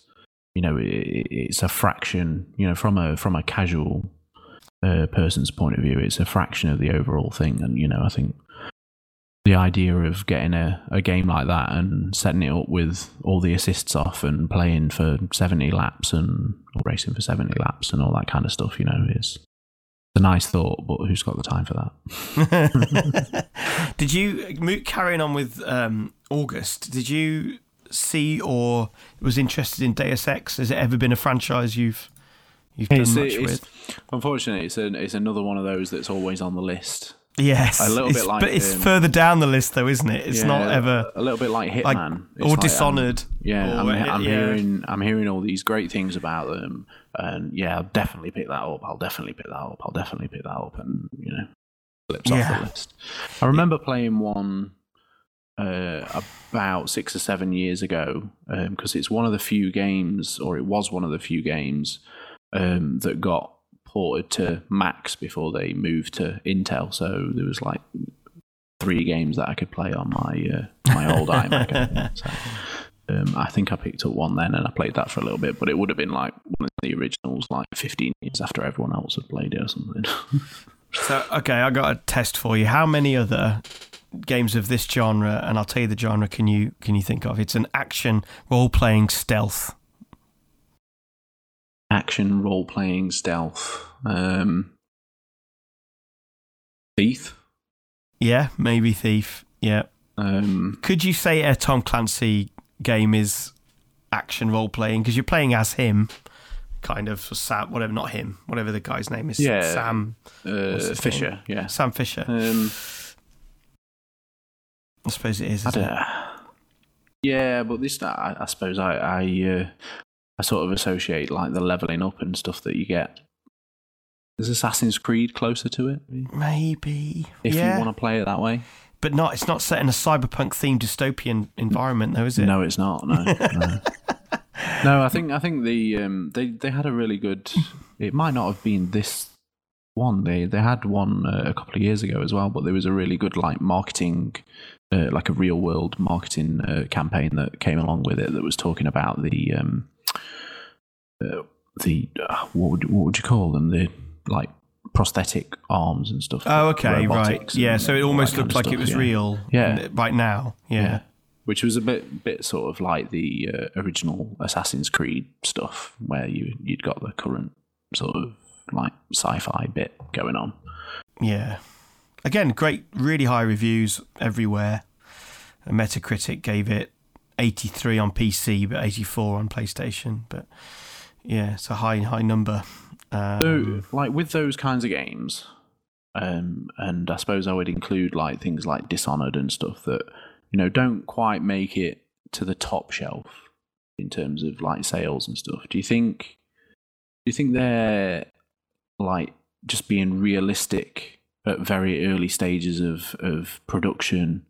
you know it, it's a fraction. You know from a from a casual uh, person's point of view, it's a fraction of the overall thing, and you know I think the idea of getting a, a game like that and setting it up with all the assists off and playing for 70 laps and or racing for 70 laps and all that kind of stuff, you know, is a nice thought, but who's got the time for that? did you carrying on with um, August? Did you see or was interested in Deus Ex? Has it ever been a franchise you've you've done It's, much it's, with? unfortunately, it's, an, it's another one of those that's always on the list. Yes, a little bit like, but it's um, further down the list though, isn't it? It's not ever a little bit like Hitman, like or like, um, Dishonored. Yeah, or, I'm, I'm yeah. hearing I'm hearing all these great things about them, and yeah, I'll definitely pick that up. I'll definitely pick that up. I'll definitely pick that up, and you know, slips off the list. I remember playing one uh, about six or seven years ago because it's one of the few games, or it was one of the few games um, that got ported to Macs before they moved to Intel. So there was like three games that I could play on my uh, my old iMac. So, um, I think I picked up one then, and I played that for a little bit. But it would have been like one of the originals, like 15 years after everyone else had played it or something. so, okay, I got a test for you. How many other games of this genre, and I'll tell you the genre. Can you can you think of? It's an action role playing stealth. Action role playing stealth. Um, Thief. Yeah, maybe Thief. Yeah. Um, Could you say a Tom Clancy game is action role playing because you're playing as him, kind of Sam, whatever, not him, whatever the guy's name is. Yeah, Sam uh, Fisher. name? Yeah, Sam Fisher. Um, I suppose it is. I it? yeah, but this, I, I suppose, I, I, uh, I sort of associate like the leveling up and stuff that you get. Is Assassin's Creed closer to it? Maybe. If yeah, you want to play it that way. but not. It's not set in a cyberpunk themed dystopian environment, though, is it? No, it's not. No, no. no. I think I think the um, they they had a really good. It might not have been this one. They they had one uh, a couple of years ago as well, but there was a really good like marketing, uh, like a real world marketing uh, campaign that came along with it that was talking about the um, uh, the uh, what would what would you call them the like prosthetic arms and stuff. Oh, okay, right. Yeah, so it almost looked like it was yeah. real. Yeah. Right now. Yeah. which was a bit bit sort of like the uh, original Assassin's Creed stuff, where you you'd got the current sort of like sci-fi bit going on. Yeah. Again, great, really high reviews everywhere. Metacritic gave it 83 on PC, but 84 on PlayStation. But yeah, it's a high, high number. Um, So, like with those kinds of games, um, and I suppose I would include like things like Dishonored and stuff that you know don't quite make it to the top shelf in terms of like sales and stuff. Do you think? Do you think they're like just being realistic at very early stages of of production?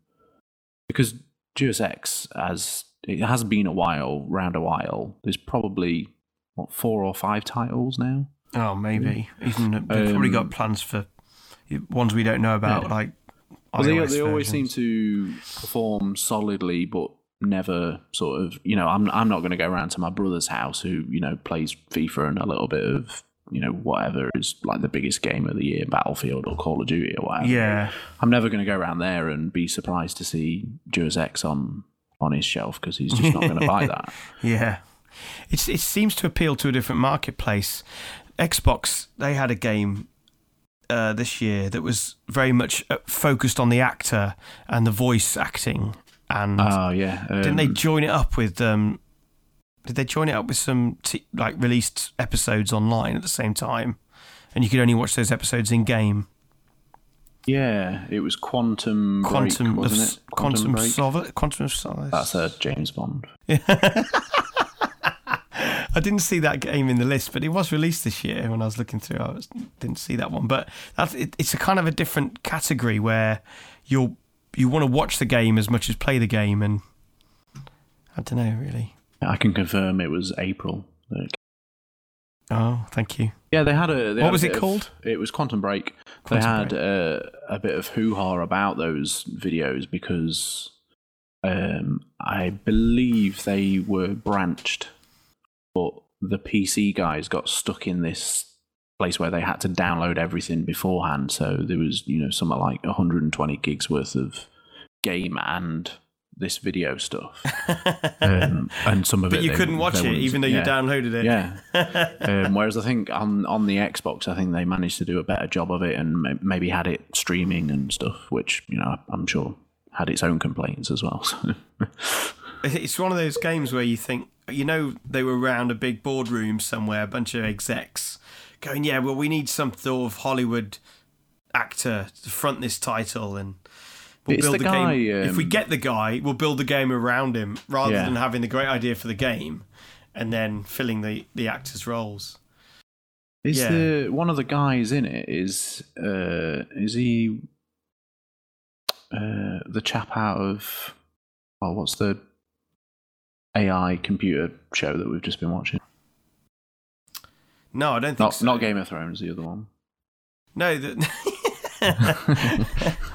Because Deus Ex, as it has been a while, round a while. There's probably what four or five titles now. oh, maybe. Even they've probably got Um, plans for ones we don't know about, Yeah. like. Well, they, they always seem to perform solidly, but never sort of. You know, I'm I'm not going to go around to my brother's house who you know plays FIFA and a little bit of you know whatever is like the biggest game of the year, Battlefield or Call of Duty or whatever. Yeah. I'm never going to go around there and be surprised to see Deus Ex on on his shelf because he's just not going to buy that. Yeah. It's, it seems to appeal to a different marketplace. Xbox, they had a game uh, this year that was very much uh, focused on the actor and the voice acting. And Oh yeah, didn't they um, join it up with. Um, did they join it up with some t- like released episodes online at the same time? And you could only watch those episodes in game. Yeah, it was Quantum Break, Quantum of wasn't S- it? Quantum Break. Solace. Quantum of Solace. That's a James Bond. Yeah. I didn't see that game in the list, but it was released this year when I was looking through. I was, didn't see that one, but that's it, it's a kind of a different category where you'll you want to watch the game as much as play the game, and I don't know really. I can confirm it was April. Oh, thank you. Yeah, they had a. They What had was bit it of- called? it was Quantum Break. Quantum they had Break. uh, a bit of hoo ha about those videos because um, I believe they were branched, but the PC guys got stuck in this place where they had to download everything beforehand. So there was, you know, something like 120 gigs worth of game and this video stuff, um, and some of but it. But you they- couldn't watch it even though you downloaded it. Yeah. um, whereas I think on on the Xbox, I think they managed to do a better job of it and ma- maybe had it streaming and stuff, which you know I'm sure had its own complaints as well. So. It's one of those games where you think, you know, they were around a big boardroom somewhere, a bunch of execs going, yeah, well, we need some sort of Hollywood actor to front this title and we'll It's build the guy, game. if we um, get the guy, we'll build the game around him rather Yeah. than having the great idea for the game and then filling the, the actors' roles. Is Yeah. the one of the guys in it is uh is he uh the chap out of oh what's the AI computer show that we've just been watching? No, I don't think Not so. not Game of Thrones, the other one. No, the,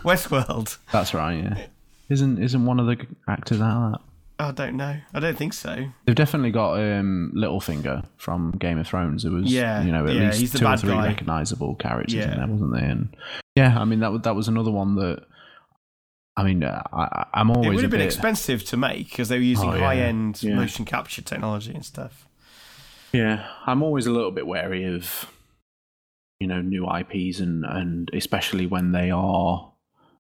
Westworld. That's right. Yeah. Isn't isn't one of the actors out of that? I don't know. I don't think so. They've definitely got um, Littlefinger from Game of Thrones. It was, Yeah, you know, at yeah, least two or three guy. recognizable characters Yeah. in there, wasn't there? And yeah, I mean that was that was another one that. I mean, uh, I, I'm always It would have been bit. expensive to make because they were using Oh, yeah. high-end Yeah. motion capture technology and stuff. Yeah, I'm always a little bit wary of, you know, new IPs and and especially when they are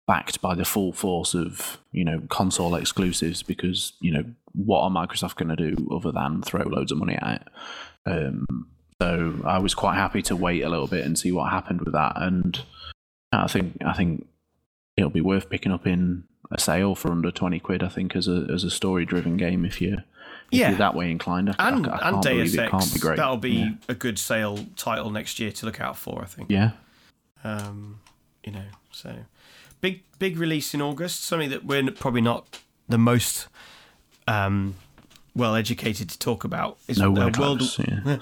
backed by the full force of you know console exclusives because you know what are Microsoft going to do other than throw loads of money at it. Um, so I was quite happy to wait a little bit and see what happened with that, and I think I think it'll be worth picking up in a sale for under twenty quid. I think as a as a story driven game if you. If Yeah. you're that way inclined, I, I- And I, and can't Deus it can't Ex, be great. that'll be Yeah. a good sale title next year to look out for. I think. Yeah. um, you know, so big big release in August. Something that we're probably not the most um, well educated to talk about is No uh, World close, yeah.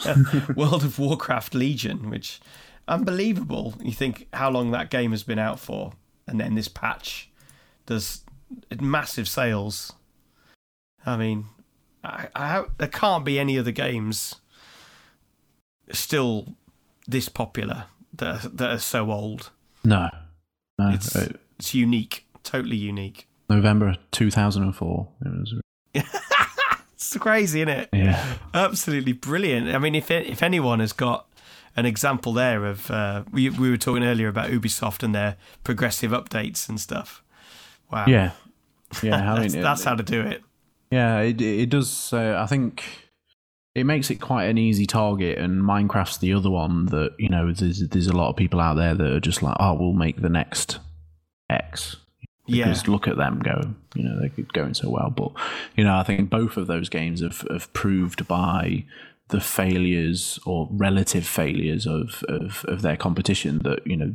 World of Warcraft Legion, which unbelievable. You think how long that game has been out for, and then this patch does massive sales. I mean, I, I, there can't be any other games still this popular that are, that are so old. No. No. It's uh, it's unique, totally unique. November 2004. It was, It's crazy, isn't it? yeah. Absolutely brilliant. I mean, if if anyone has got an example there of uh, we we were talking earlier about Ubisoft and their progressive updates and stuff. Wow. Yeah. Yeah. I that's, it- that's how to do it. Yeah, it it does. Uh, I think it makes it quite an easy target, and Minecraft's the other one that you know. There's there's a lot of people out there that are just like, oh, we'll make the next X. Yeah. Because look at them go. You know, they're going so well. But you know, I think both of those games have have proved by the failures or relative failures of of, of their competition that you know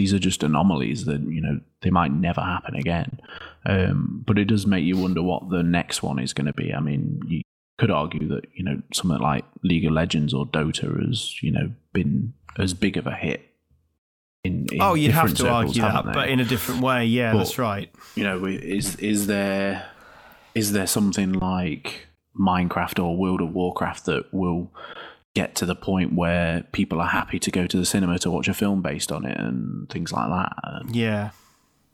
these are just anomalies that you know they might never happen again. Um, but it does make you wonder what the next one is going to be. I mean, you could argue that you know something like League of Legends or Dota has you know been as big of a hit. In, in Oh, you'd have to circles, argue that, they? but in a different way. Yeah, But- that's right. you know, is is there is there something like Minecraft or World of Warcraft that will get to the point where people are happy to go to the cinema to watch a film based on it and things like that? And, Yeah.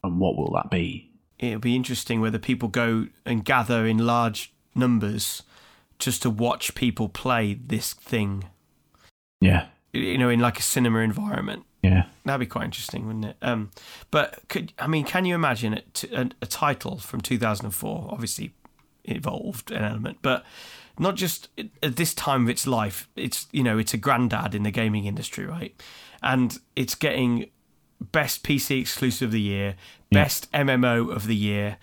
and what will that be? It'll be interesting whether people go and gather in large numbers just to watch people play this thing. Yeah, You know, in like a cinema environment. yeah, That'd be quite interesting, wouldn't it? Um, but could I mean, can you imagine a, a title from 2004? Obviously, evolved an element, but not just at this time of its life. It's you know, it's a granddad in the gaming industry, right? And it's getting best PC exclusive of the year, best MMO of the year,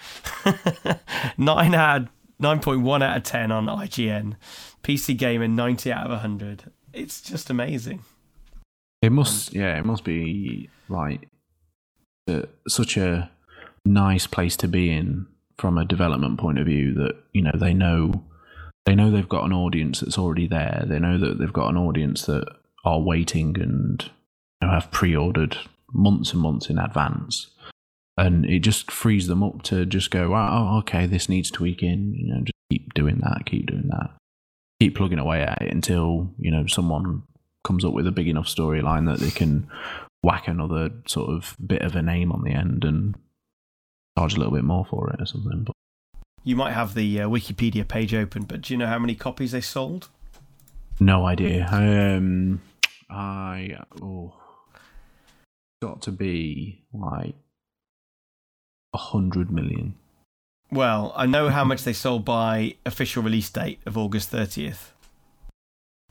nine out, nine point one out of ten on IGN, PC Gamer ninety out of hundred. It's just amazing. it must. Yeah, it must be like uh, such a nice place to be in from a development point of view that you know they know they know they've got an audience that's already there. They know that they've got an audience that are waiting and you know, have pre-ordered months and months in advance, and it just frees them up to just go, ah, "Oh, okay, this needs tweaking." You know, just keep doing that, keep doing that, keep plugging away at it until you know someone comes up with a big enough storyline that they can whack another sort of bit of a name on the end and charge a little bit more for it or something. But You might have the uh, Wikipedia page open, but do you know how many copies they sold? No idea. Um, I oh, got to be like a hundred million. Well, I know how much they sold by official release date of August 30th,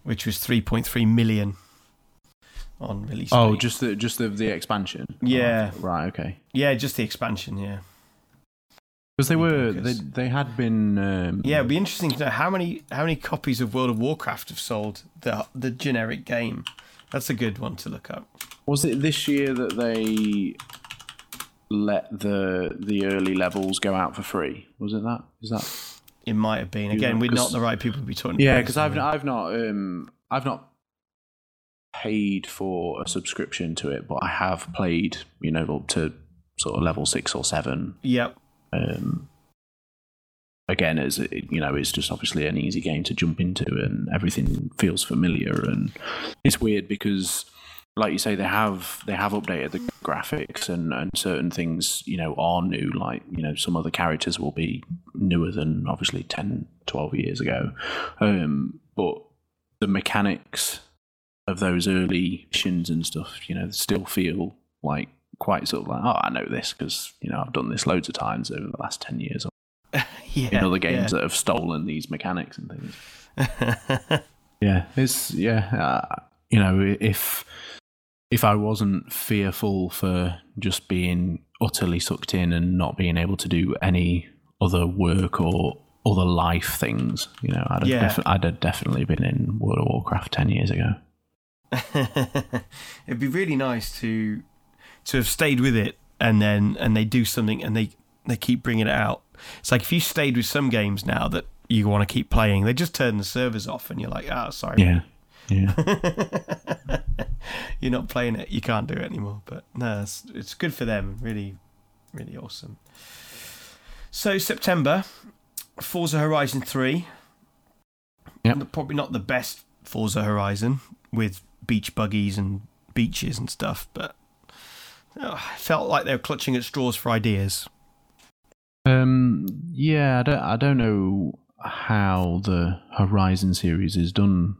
which was 3.3 million on release Oh, date. just the just the the expansion. Yeah. Oh, right. Okay. yeah, just the expansion, yeah. Because they were they they had been. Um, Yeah, it'd be interesting to know how many how many copies of World of Warcraft have sold the the generic game. That's a good one to look up. Was it this year that they let the the early levels go out for free? Was it that? Is that? It might have been. Again, know, we're not the right people to be talking. Yeah, because I've I've not um I've not paid for a subscription to it, but I have played, you know, up to sort of level six or seven. Yep. Um, again, as you know, it's just obviously an easy game to jump into, and everything feels familiar. And it's weird because, like you say, they have they have updated the graphics, and and certain things you know are new. Like you know, some of the characters will be newer than obviously 10, 12 years ago, um, but the mechanics of those early missions and stuff, you know, still feel like quite sort of like, oh, I know this because you know I've done this loads of times over the last ten years yeah, in other games yeah. that have stolen these mechanics and things. yeah, it's yeah, uh, you know, if if I wasn't fearful for just being utterly sucked in and not being able to do any other work or other life things, you know, I'd have, Yeah. defi- I'd have definitely been in World of Warcraft ten years ago. It'd be really nice to to have stayed with it and then and they do something and they they keep bringing it out. It's like if you stayed with some games now that you want to keep playing, they just turn the servers off and you're like, oh, sorry, Yeah, yeah. you're not playing it. You can't do it anymore. But no, it's, it's good for them. Really, really awesome. So September, Forza Horizon Three. Yep. Probably not the best Forza Horizon with beach buggies and beaches and stuff, but oh, I felt like they were clutching at straws for ideas. Um, yeah, I don't, I don't know how the Horizon series is done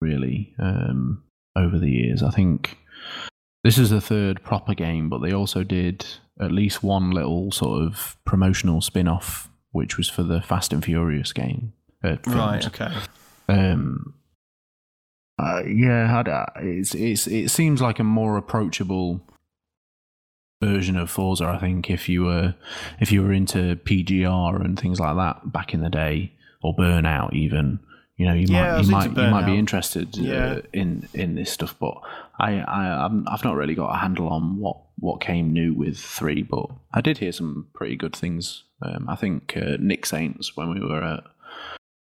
really um, over the years. I think this is the third proper game, but they also did at least one little sort of promotional spin off, which was for the Fast and Furious game. Uh, Right. Okay. Um, uh, yeah, uh, it's it's it seems like a more approachable version of Forza. I think if you were if you were into PGR and things like that back in the day, or Burnout even, you know, you Yeah, might you might you might be interested Yeah. uh, in in this stuff. But I I I've not really got a handle on what what came new with three, but I did hear some pretty good things. Um, I think uh, Nick Saints when we were at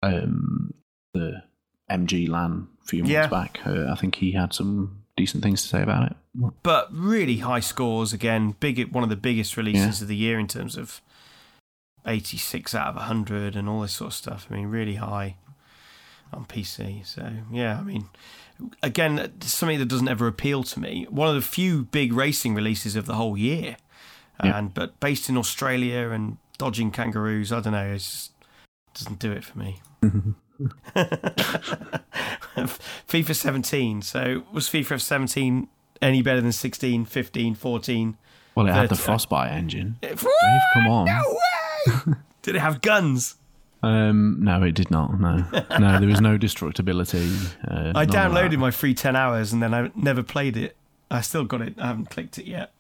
um, the MG LAN a few months Yeah. back. Uh, I think he had some decent things to say about it. But really high scores again. Big, one of the biggest releases of the year in terms of 86 out of 100 and all this sort of stuff. I mean, really high on PC. So yeah, I mean, again, something that doesn't ever appeal to me. One of the few big racing releases of the whole year, Yeah. and but based in Australia and dodging kangaroos. I don't know. It just doesn't do it for me. FIFA 17. So was FIFA 17 any better than 16, 15, 14? Well, it had the Frostbite engine. Dave, come on. No way! Did it have guns? Um, no, it did not. No, no, there was no destructibility. Uh, I downloaded my free 10 hours and then I never played it. I still got it. I haven't clicked it yet.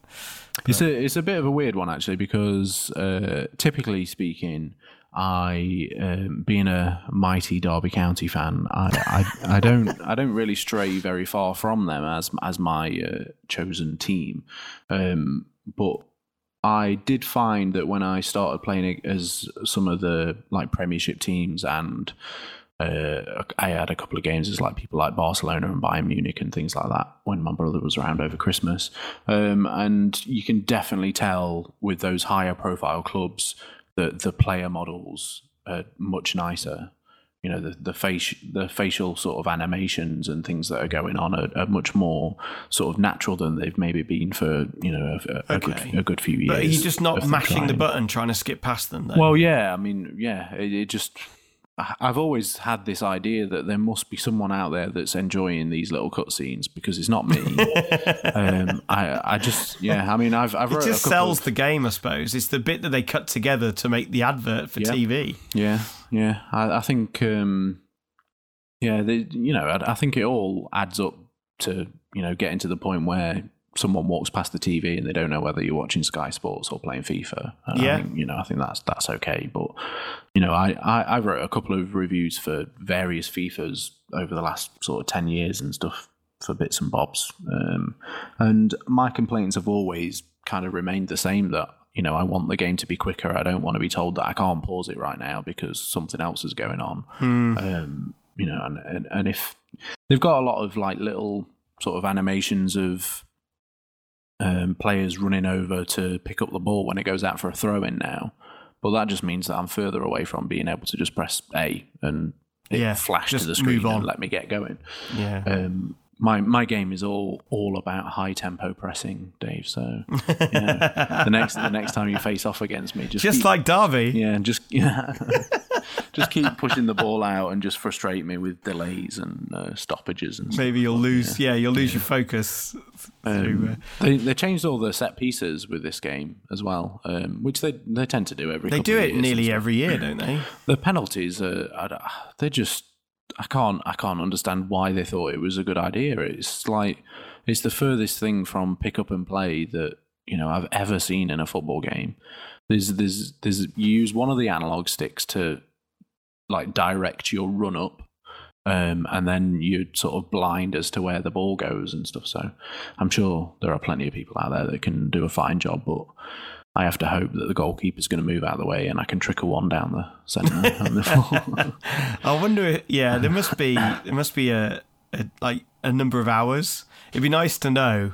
It's a it's a bit of a weird one actually because uh, typically speaking, I um, being a mighty Derby County fan, I, I I don't I don't really stray very far from them as as my uh, chosen team, um, but. I did find that when I started playing as some of the like Premiership teams, and uh, I had a couple of games as like people like Barcelona and Bayern Munich and things like that when my brother was around over Christmas, um, and you can definitely tell with those higher profile clubs that the player models are much nicer. You know the the face the facial sort of animations and things that are going on are, are much more sort of natural than they've maybe been for you know a, a, Okay. good a good few years. But are you just not mashing the trying. button trying to skip past them then? Well, yeah, I mean, yeah, it, it just. I've always had this idea that there must be someone out there that's enjoying these little cutscenes because it's not me. um, I, I just, yeah, I mean, I've, I've it just sells of- the game, I suppose. It's the bit that they cut together to make the advert for Yeah. TV. Yeah, yeah. I, I think, um, yeah, they, you know, I, I think it all adds up to you know getting to the point where someone walks past the TV and they don't know whether you're watching Sky Sports or playing FIFA. And Yeah. I think, you know, I think that's that's okay. But you know, I, I I wrote a couple of reviews for various FIFAs over the last sort of ten years and stuff for bits and bobs. Um, and my complaints have always kind of remained the same that, you know, I want the game to be quicker. I don't want to be told that I can't pause it right now because something else is going on. Um, you know, and, and, and if They've got a lot of like little sort of animations of um, players running over to pick up the ball when it goes out for a throw in now. But that just means that I'm further away from being able to just press A and it Yeah, flash to the screen and let me get going. Yeah. Um, my my game is all all about high tempo pressing, Dave. So yeah. the next the next time you face off against me, just Just keep- like Derby. yeah, and just yeah, just keep pushing the ball out and just frustrate me with delays and uh, stoppages and stuff. Maybe you'll lose. Yeah, you'll lose your focus. through, uh, Um, they they changed all the set pieces with this game as well, um, which they they tend to do every. they do it nearly every year, don't they? The penalties are they're just I can't I can't understand why they thought it was a good idea. It's like it's the furthest thing from pick up and play that you know I've ever seen in a football game. There's there's there's you use one of the analog sticks to like direct your run up. Um, and then you're sort of blind as to where the ball goes and stuff. So I'm sure there are plenty of people out there that can do a fine job, but I have to hope that the goalkeeper's going to move out of the way and I can trickle one down the centre. I wonder. if- Yeah, there must be there must be a, a like a number of hours. It'd be nice to know.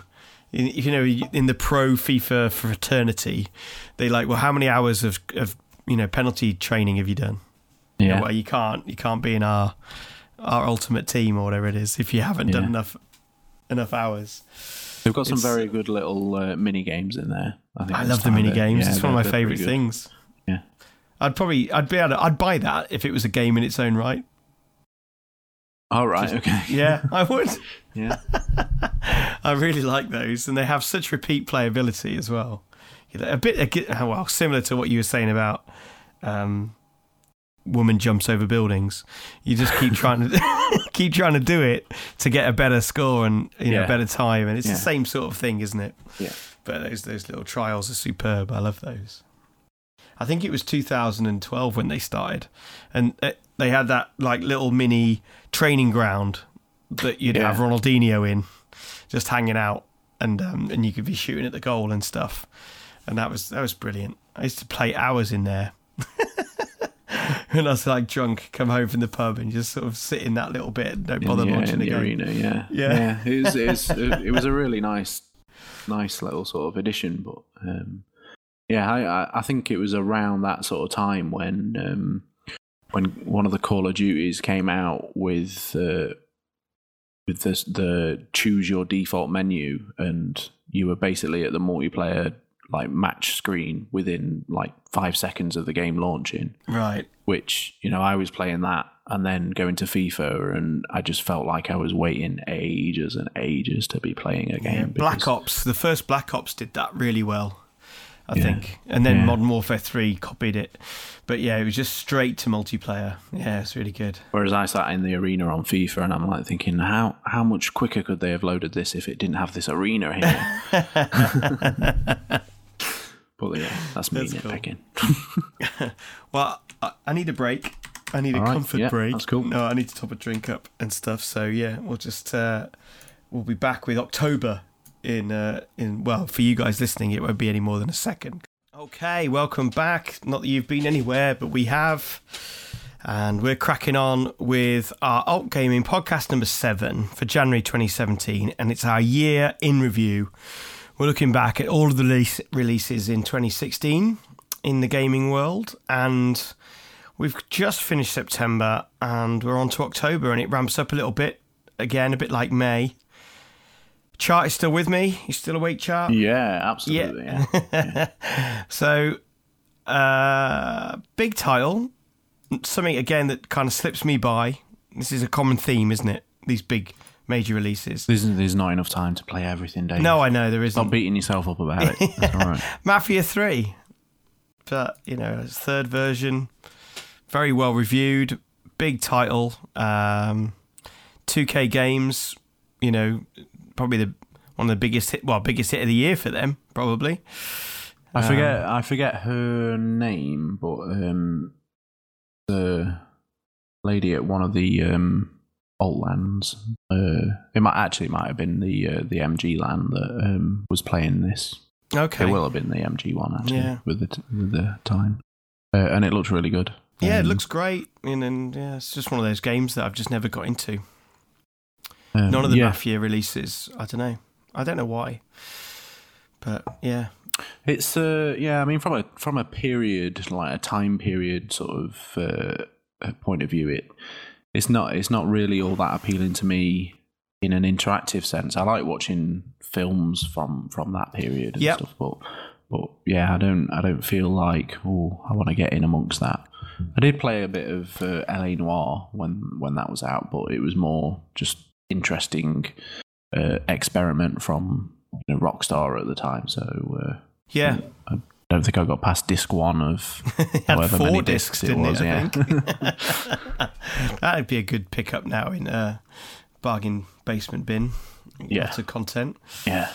In, you know, in the pro FIFA fraternity, they like, well, how many hours of of you know penalty training have you done? Yeah, Well, you can't you can't be in our our ultimate team or whatever it is if you haven't done enough enough hours. they've got some it's- very good little uh, mini games in there. I, think I love the mini games. yeah, it's one of my favorite things. Yeah. I'd probably I'd be able to, I'd buy that if it was a game in its own right. Oh right, okay, Yeah, I would. yeah, I really like those, and they have such repeat playability as well. A bit, a, bit- well, similar to what you were saying about um, woman jumps over buildings. You just keep trying to keep trying to do it to get a better score and you know Yeah. better time, and it's Yeah. the same sort of thing, isn't it? Yeah. But those those little trials are superb. I love those. I think it was 2012 when they started, and uh, they had that like little mini training ground that you'd Yeah. have Ronaldinho in, just hanging out, and um, and you could be shooting at the goal and stuff, and that was that was brilliant. I used to play hours in there. I was like drunk, come home from the pub and just sort of sit in that little bit, don't bother the, launching in the the arena. Yeah, Yeah. It was, it was, it was a really nice, nice little sort of addition. But um, yeah, I, I- I think it was around that sort of time when um, when one of the Call of Duties came out with uh, with this, the choose your default menu, and you were basically at the multiplayer like match screen within like five seconds of the game launching Right. which you know I was playing that and then going to FIFA and I just felt like I was waiting ages and ages to be playing a game. Yeah, Black Ops, the first Black Ops did that really well, I Yeah. think. And then Yeah. Modern Warfare 3 copied it. But yeah, it was just straight to multiplayer. Yeah, it's really good. Whereas I sat in the arena on FIFA and I'm like thinking, how how much quicker could they have loaded this if it didn't have this arena here? but yeah, that's me That's cool. nitpicking. Well, I, need a break. I need a All right, comfort yeah, break. that's cool. No, I need to top a drink up and stuff. So yeah, we'll just uh, we'll be back with October in uh, in well for you guys listening, it won't be any more than a second. Okay, welcome back. Not that you've been anywhere, but we have. And we're cracking on with our Alt Gaming podcast number seven for January 2017. And it's our year in review. We're looking back at all of the release, releases in 2016 in the gaming world. And we've just finished September and we're on to October and it ramps up a little bit. Again, a bit like May. Chart is still with me. You still awake, Chart? Yeah, absolutely. Yeah. So, uh, big title, something again that kind of slips me by. This is a common theme, isn't it? These big major releases. There's, there's not enough time to play everything, Dave. No, I know there Stop isn't. beating yourself up about it. That's all right. Mafia 3. But, you know, it's third version. Very well reviewed. Big title. Um, 2K Games, you know, probably the one of the biggest hit, well, biggest hit of the year for them, probably. I forget I forget her name, but um, the lady at one of the um, alt LANs. Uh, it might actually might have been the uh, the MG LAN that um, was playing this. Okay. It will have been the MG one actually Yeah. with the t- with the time, uh, and it looked really good. Yeah, it Um, looks great, and, and yeah, it's just one of those games that I've just never got into. Um, None of the yeah. Mafia releases. I don't know. I don't know why. But yeah. It's uh yeah, I mean from a from a period like a time period sort of uh, point of view, it it's not it's not really all that appealing to me in an interactive sense. I like watching films from from that period and Yep. stuff, but but yeah, I don't I don't feel like oh I want to get in amongst that. I did play a bit of uh, LA Noire when when that was out, but it was more just interesting uh, experiment from you know, Rockstar at the time. So uh, Yeah. I don't think I got past disc one of however many discs, discs it was. it? Yeah. That'd be a good pickup now in a bargain basement bin. Yeah. Lots of content. yeah,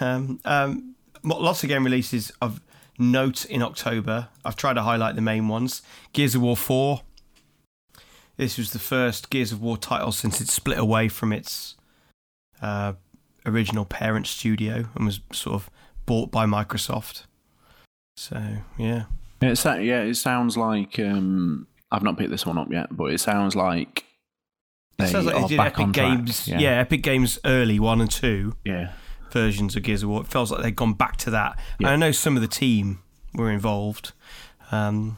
um, um, lots of game releases of note in October. I've tried to highlight the main ones. Gears of War 4. This was the first Gears of War title since it split away from its uh, original parent studio and was sort of bought by Microsoft. So, yeah. It sa- yeah, it sounds like um, I've not picked this one up yet, but it sounds like It sounds like they did back Epic. Games. Yeah, yeah, Epic Games early, one and two. yeah, versions of Gears of War. It feels like they've gone back to that. And Yeah. I know some of the team were involved. Um,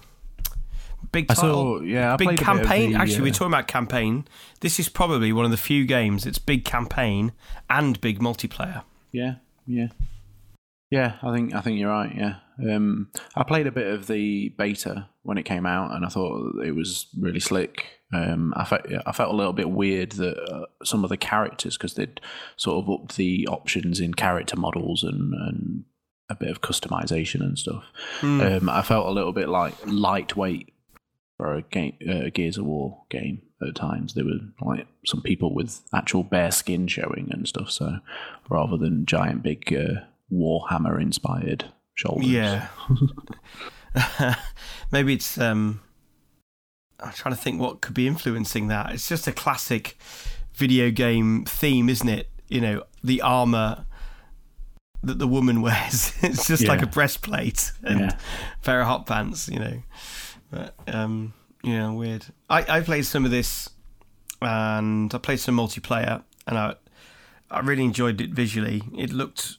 big title, saw. Yeah, I big played a bit of campaign. the, Actually, uh, we're talking about campaign. This is probably one of the few games that's big campaign and big multiplayer. Yeah, yeah, yeah. I think I think you're right. Yeah, um, I played a bit of the beta when it came out, and I thought it was really slick. Um, I felt I felt a little bit weird that uh, some of the characters, because they'd sort of upped the options in character models and and a bit of customization and stuff. Hmm. Um, I felt a little bit like lightweight for a game, uh, Gears of War game. At times, there were like some people with actual bare skin showing and stuff. So, rather than giant big uh, Warhammer inspired shoulders, Yeah. Maybe it's. Um, I'm trying to think what could be influencing that. It's just a classic video game theme, isn't it? You know, the armor that the woman wears. it's just like a breastplate and Yeah. pair of hot pants, you know. But um, yeah, weird. I, I played some of this, and I played some multiplayer, and I I really enjoyed it visually. It looked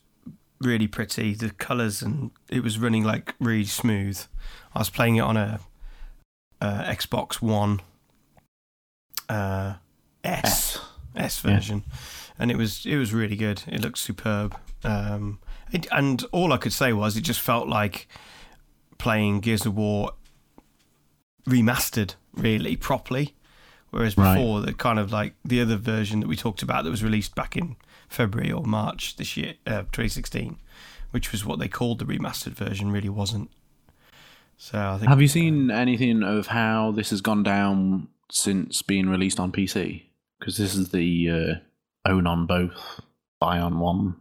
really pretty. The colours and it was running like really smooth. I was playing it on a, a Xbox One uh, S S Yeah. version, and it was it was really good. It looked superb. Um, it, and all I could say was it just felt like playing Gears of War remastered, really properly. Whereas Right. before, the kind of like the other version that we talked about that was released back in February or March this year, uh, 2016, which was what they called the remastered version, really wasn't. So I think Have you seen anything of how this has gone down since being released on PC? Because this is the uh, own on both, buy on one,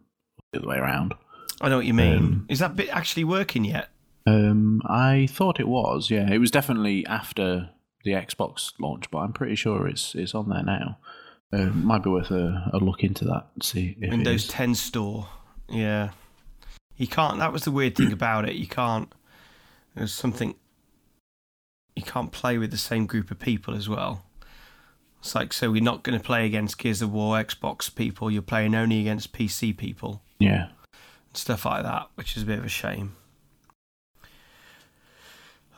the other way around. I know what you mean. Um, Is that bit actually working yet? Um, I thought it was. Yeah, it was definitely after the Xbox launch, but I'm pretty sure it's it's on there now. Uh, might be worth a, a look into that see if Windows is. 10 store. Yeah. You can't, that was the weird thing about it. You can't, there's something, you can't play with the same group of people as well. It's like, so we're not going to play against Gears of War Xbox people, you're playing only against PC people. Yeah, Stuff like that, which is a bit of a shame.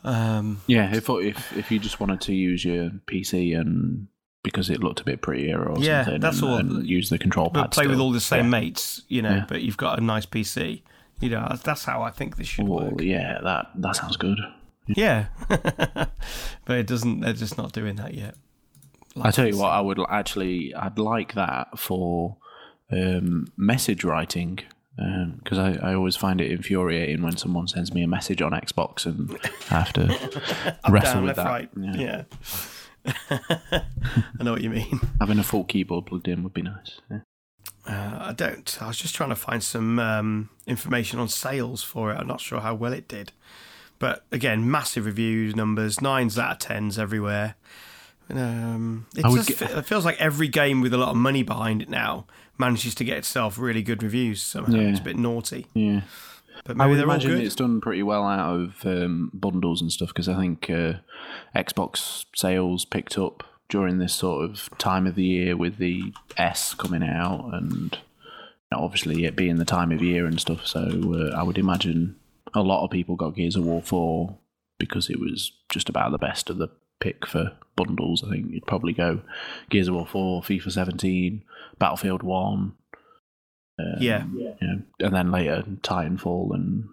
Um, yeah. If if if you just wanted to use your PC and because it looked a bit prettier or Yeah, something, that's and, all. and use the control pad, but play with all the same yeah. mates, you know, Yeah. but you've got a nice PC. You know, that's how I think this should Well, work. yeah, that that sounds good. Yeah, but it doesn't. They're just not doing that yet. I tell you what, I would actually, I'd like that for um, message writing because I, I always find it infuriating when someone sends me a message on Xbox and I have to wrestle down, with that. right. Yeah. Yeah. I know what you mean. Having a full keyboard plugged in would be nice. Yeah. Uh, I don't. I was just trying to find some um, information on sales for it. I'm not sure how well it did, but again, massive reviews numbers, nines out of tens everywhere. Um, it just get- it feels like every game with a lot of money behind it now manages to get itself really good reviews somehow. Yeah. It's a bit naughty, Yeah. But I would imagine it's done pretty well out of um, bundles and stuff because I think uh, Xbox sales picked up during this sort of time of the year with the S coming out and you know, obviously it being the time of year and stuff. So uh, I would imagine a lot of people got Gears of War 4 because it was just about the best of the pick for bundles. I think you'd probably go Gears of War 4, FIFA 17, Battlefield 1. Um, Yeah. You know, and then later Titanfall, and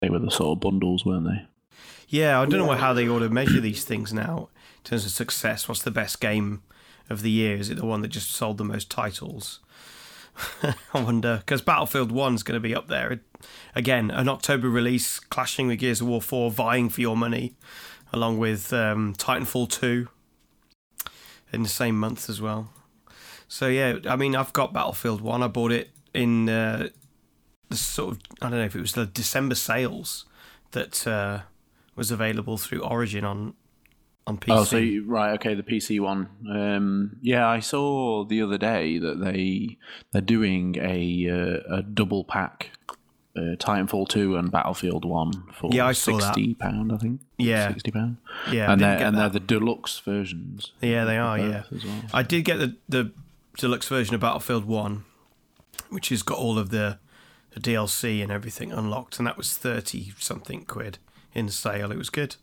they were the sort of bundles, weren't they? Yeah, I don't know how they ought to measure these things now in terms of success. What's the best game of the year? Is it the one that just sold the most titles? I wonder because Battlefield One's going to be up there again, an October release, clashing with Gears of War Four, vying for your money, along with um, Titanfall Two in the same month as well. So yeah, I mean, I've got Battlefield One. I bought it in uh, the sort of I don't know if it was the December sales that uh, was available through Origin on on PC. Oh, so you, right, okay, the PC one. Um, yeah, I saw the other day that they they're doing a uh, a double pack, uh, Titanfall two and Battlefield one for Yeah, I saw that. sixty pound, I think. Yeah. sixty pound. yeah, and they're and that. they're the deluxe versions. yeah, they are. Yeah, as well. I did get the the deluxe version of Battlefield One, which has got all of the, the DLC and everything unlocked, and that was thirty something quid in sale. It was good.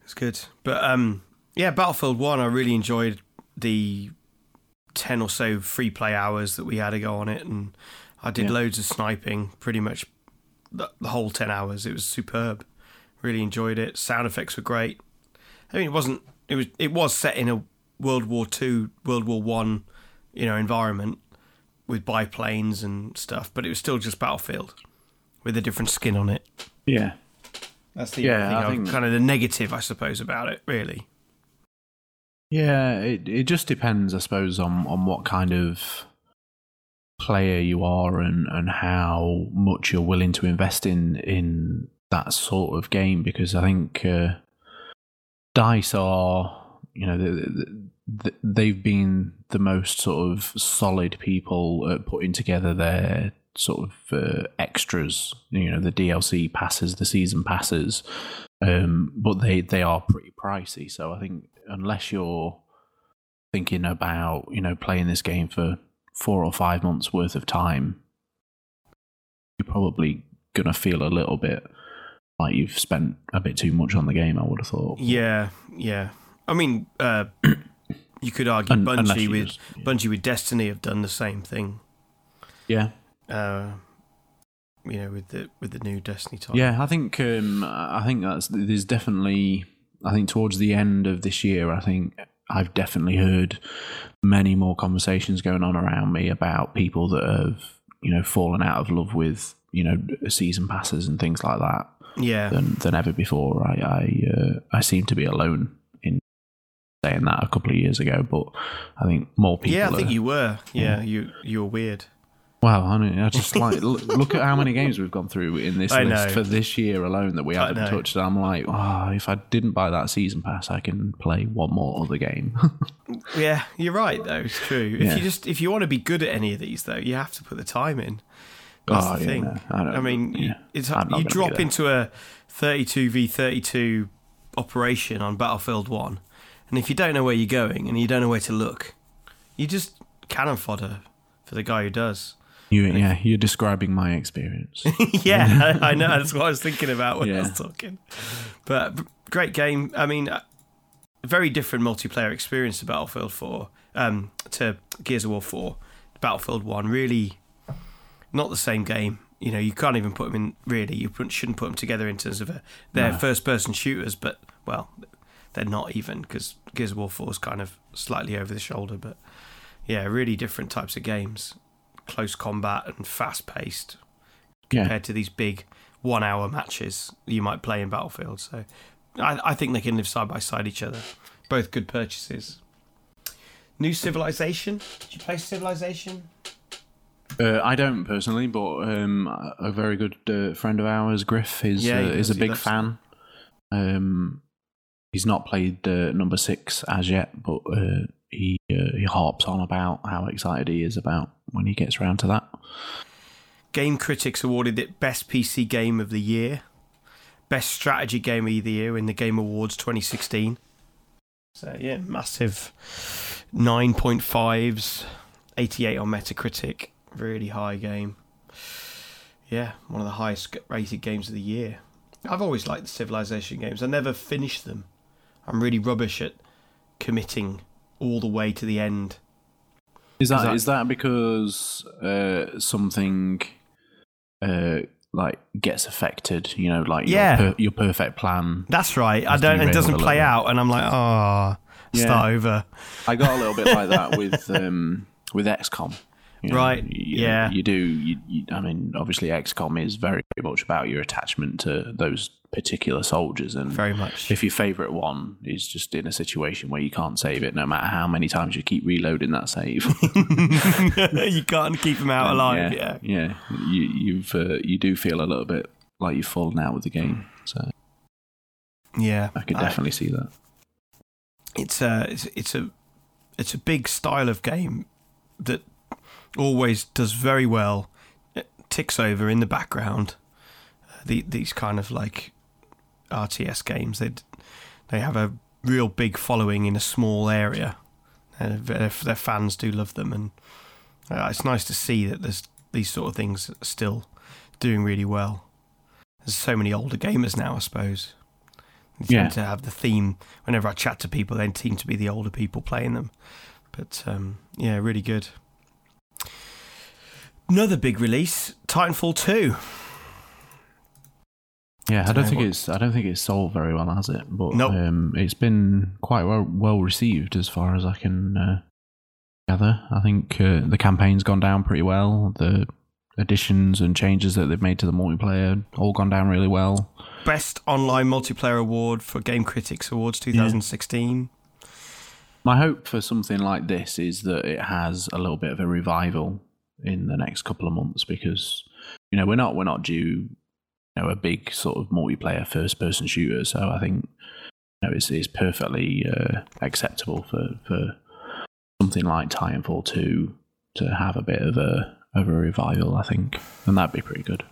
It was good, but um, yeah, Battlefield One. I really enjoyed the ten or so free play hours that we had to go on it, and I did Yeah. loads of sniping, pretty much the, the whole ten hours. It was superb. Really enjoyed it. Sound effects were great. I mean, it wasn't. It was. It was set in a World War Two, World War One, you know, environment with biplanes and stuff, but it was still just Battlefield with a different skin on it. Yeah, That's the Yeah, thing I I think- kind of the negative, I suppose, about it. Really. yeah. It it just depends, I suppose, on on what kind of player you are and and how much you're willing to invest in in that sort of game. Because I think uh, DICE are, you know, the, the, they've been the most sort of solid people at putting together their sort of uh, extras. You know, the DLC passes, the season passes, um, but they they are pretty pricey. So I think unless you're thinking about you know playing this game for four or five months worth of time, you're probably gonna feel a little bit like you've spent a bit too much on the game. I would have thought. Yeah, yeah. I mean, uh, you could argue Un- Bungie with yeah. Bungie with Destiny have done the same thing. Yeah, Uh, you know, with the with the new Destiny title. yeah. I think um, I think that's there's definitely. I think towards the end of this year, I think I've definitely heard many more conversations going on around me about people that have you know fallen out of love with you know season passes and things like that. yeah, than than ever before. I I, uh, I seem to be alone saying that a couple of years ago, but I think more people. yeah. I think are- you were. Yeah, you you were weird. Wow, I, mean, I just like look, look at how many games we've gone through in this I list know. for this year alone that we I haven't know. touched. I'm like, oh, if I didn't buy that season pass, I can play one more other game. Yeah, you're right though. It's true. If Yeah. you just if you want to be good at any of these though, you have to put the time in. That's Oh, the yeah, thing. no, I don't- I mean, you- yeah. it's you drop into a 32 v 32 operation on Battlefield One, and if you don't know where you're going and you don't know where to look, you just cannon fodder for the guy who does. you, yeah, you're describing my experience. yeah, I, I know. That's what I was thinking about when I was talking. But great game. I mean, uh, very different multiplayer experience to Battlefield 4, um, to Gears of War 4. Battlefield 1, really not the same game. You know, you can't even put them in, really, you shouldn't put them together in terms of a, they're No. first person shooters, but, well, they're not even because Gears of War 4 is kind of slightly over the shoulder. But yeah, really different types of games. Close combat and fast paced yeah, compared to these big one hour matches you might play in Battlefield. So I, I think they can live side by side each other. Both good purchases. New Civilization. Did you play Civilization? Uh, I don't personally, but um, a very good uh, friend of ours, Griff, is Yeah, uh, is a big fan. Um, he's not played uh, number six as yet, but uh, he uh, he harps on about how excited he is about when he gets around to that. Game Critics awarded it Best PC Game of the Year, Best Strategy Game of the Year in the Game Awards 2016. So yeah, massive nine point fives, eighty eight on Metacritic, really high game. Yeah, one of the highest rated games of the year. I've always liked the Civilization games. I never finished them. I'm really rubbish at committing all the way to the end. Is that is that- because uh, something uh, like gets affected? You know, like Yeah. your, per- your perfect plan. That's right. I don't. It doesn't play out, and I'm like, oh, Yeah. start over. I got a little bit like that with um, with XCOM. You know, Right, You, yeah. You do. You, you, I mean, obviously, XCOM is very much about your attachment to those particular soldiers, and Very much. if your favorite one is just in a situation where you can't save it, no matter how many times you keep reloading that save, you can't keep them out alive. yeah, Yeah. yeah, you you've uh, you do feel a little bit like you've fallen out with the game. So Yeah. I could definitely see that. it's a it's, it's a it's a big style of game that always does very well. It ticks over in the background. Uh, the, these kind of like RTS games, they they have a real big following in a small area, and their, their fans do love them. And uh, it's nice to see that there's these sort of things are still doing really well. There's so many older gamers now, I suppose. They Yeah. to have the theme. Whenever I chat to people, they seem to be the older people playing them. But um, yeah, really good. Another big release, Titanfall 2. Yeah, I Don't think it's I don't think it's sold very well, has it? But Nope. um, it's been quite well well received as far as I can uh, gather. I think uh, the campaign's gone down pretty well. The additions and changes that they've made to the multiplayer all gone down really well. Best Online Multiplayer Award for Game Critics Awards 2016. My hope for something like this is that it has a little bit of a revival in the next couple of months because you know we're not we're not due you know a big sort of multiplayer first person shooter so I think you know it's, it's perfectly uh, acceptable for for something like Titanfall 2 to have a bit of a of a revival I think and that'd be pretty good.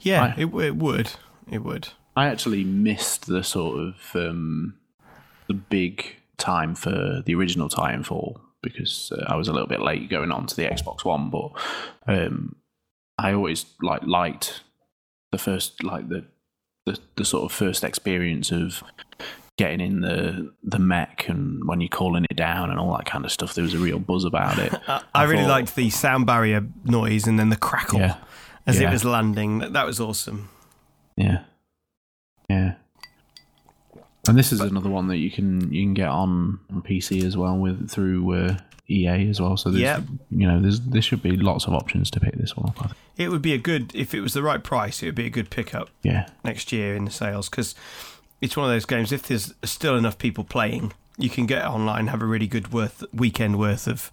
Yeah, Right. it, it would. It would. I actually missed the sort of um, the big time for the original Titanfall because uh, I was a little bit late going on to the Xbox One, but um, I always like liked the first like the, the the sort of first experience of getting in the the mech and when you're calling it down and all that kind of stuff. There was a real buzz about it. I, I really thought- liked the sound barrier noise and then the crackle Yeah. as it was landing. That, that was awesome. Yeah, yeah. And this is another one that you can you can get on, on PC as well with through uh, EA as well. So there's, Yep. you know, there's there should be lots of options to pick this one up. I think. It would be a good, if it was the right price, it would be a good pickup Yeah, next year in the sales because it's one of those games. If there's still enough people playing, you can get online, have a really good worth weekend worth of,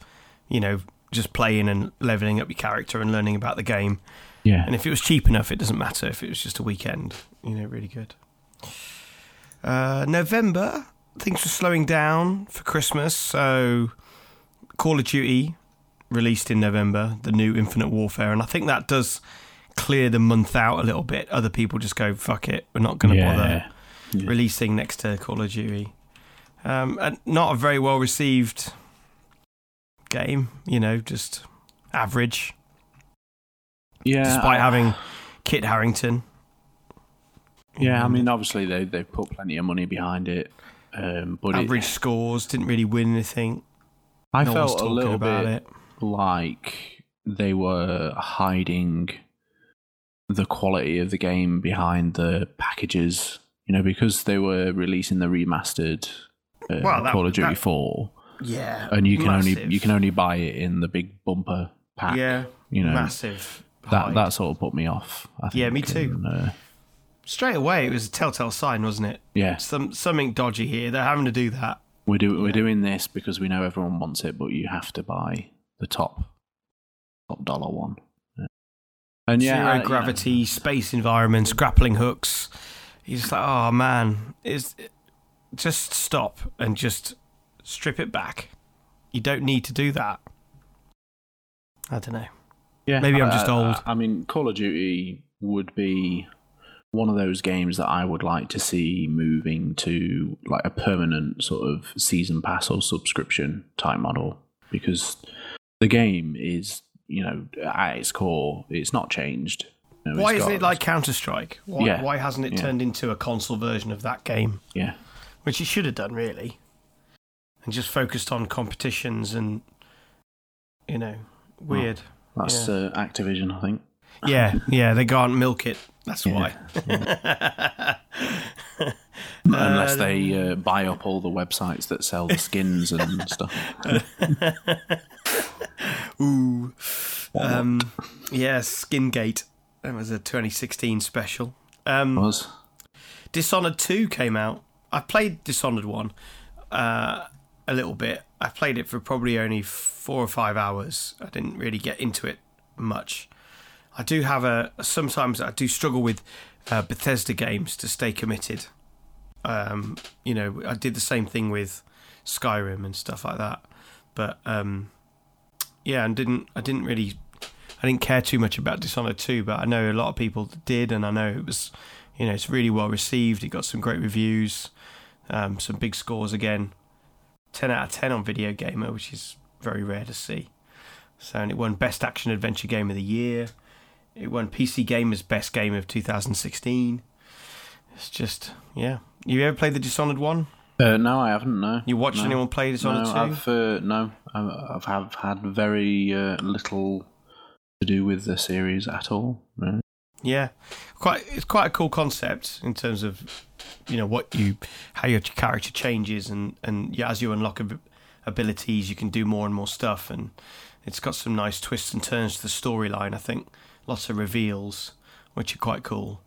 you know, just playing and leveling up your character and learning about the game. yeah, And if it was cheap enough, it doesn't matter. If it was just a weekend, you know, really good. Uh, November, things were slowing down for Christmas. So, Call of Duty released in November, the new Infinite Warfare, and I think that does clear the month out a little bit. Other people just go, "Fuck it, we're not going to bother." Yeah. releasing next to Call of Duty. Um, and not a very well received game, you know, just average, yeah. despite having Kit Harington. Yeah, I mean, obviously they they put plenty of money behind it, um, but it, average scores, didn't really win anything. I no felt a talking little about bit it. like they were hiding the quality of the game behind the packages, you know, because they were releasing the remastered uh, Well, that- Call of Duty that- 4 Yeah, and you can massive. only you can only buy it in the big bumper pack. yeah, you know, massive. that hide. that sort of put me off. I think, Yeah, me too. and, uh, straight away it was a telltale sign, wasn't it? yeah, Some something dodgy here. They're having to do that. we're do, we're doing this because we know everyone wants it, but you have to buy the top top dollar one. Yeah. And yeah, Zero I- you know, gravity, space environments, grappling hooks. You're just like, oh man, is just stop and just strip it back. You don't need to do that. I don't know. Yeah, Maybe I'm I- just old. I, mean, Call of Duty would be one of those games that I would like to see moving to like a permanent sort of season pass or subscription type model because the game is, you know, at its core, it's not changed. You know, Why isn't it like Counter Strike? Why, Yeah, why hasn't it yeah. turned into a console version of that game? Yeah. Which it should have done, really. And just focused on competitions and, you know, weird. That's uh, Activision, I think. Yeah, yeah, they can't milk it. That's Yeah. why. Unless they uh, buy up all the websites that sell the skins and stuff. Ooh. Um, yeah, Skingate. That was a 2016 special. Um, Was Dishonored 2 came out. I played Dishonored 1 uh, a little bit. I played it for probably only four or five hours. I didn't really get into it much. I do have a. Sometimes I do struggle with uh, Bethesda games to stay committed. Um, you know, I did the same thing with Skyrim and stuff like that. But um, yeah, and didn't I didn't really I didn't care too much about Dishonored 2, but I know a lot of people did, and I know it was, you know, it's really well received. It got some great reviews, um, some big scores again. 10 out of 10 on Video Gamer, which is very rare to see. So, and it won Best Action Adventure Game of the Year. It won PC Gamer's Best Game of 2016. It's just, yeah. You ever played the Dishonored one? uh, no, I haven't. No, You watched no. anyone play Dishonored no, 2? I've uh, no, I've, I've had very uh, little to do with the series at all. No. Yeah, quite. It's quite a cool concept in terms of, you know, what you, how your character changes, and and yeah, as you unlock ab- abilities, you can do more and more stuff, and it's got some nice twists and turns to the storyline. I think lots of reveals, which are quite cool.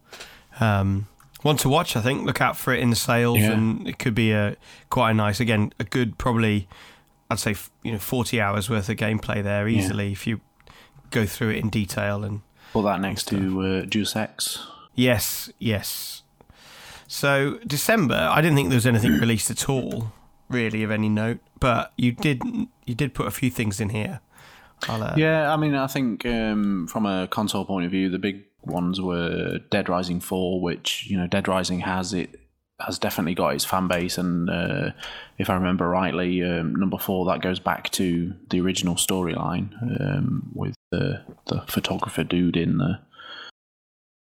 Um, one to watch, I think. Look out for it in the sales, Yeah. and it could be a quite a nice, again, a good probably, I'd say, you know, forty hours worth of gameplay there easily if you go through it in detail and. Put that next to uh, Deus Ex. Yes, yes. So December, I didn't think there was anything released at all, really of any note. But you did, you did put a few things in here. Uh, Yeah, I mean, I think um, from a console point of view, the big ones were Dead Rising Four, which you know, Dead Rising has it has definitely got its fan base, and uh, if I remember rightly, um, number four that goes back to the original storyline um, with the the photographer dude in the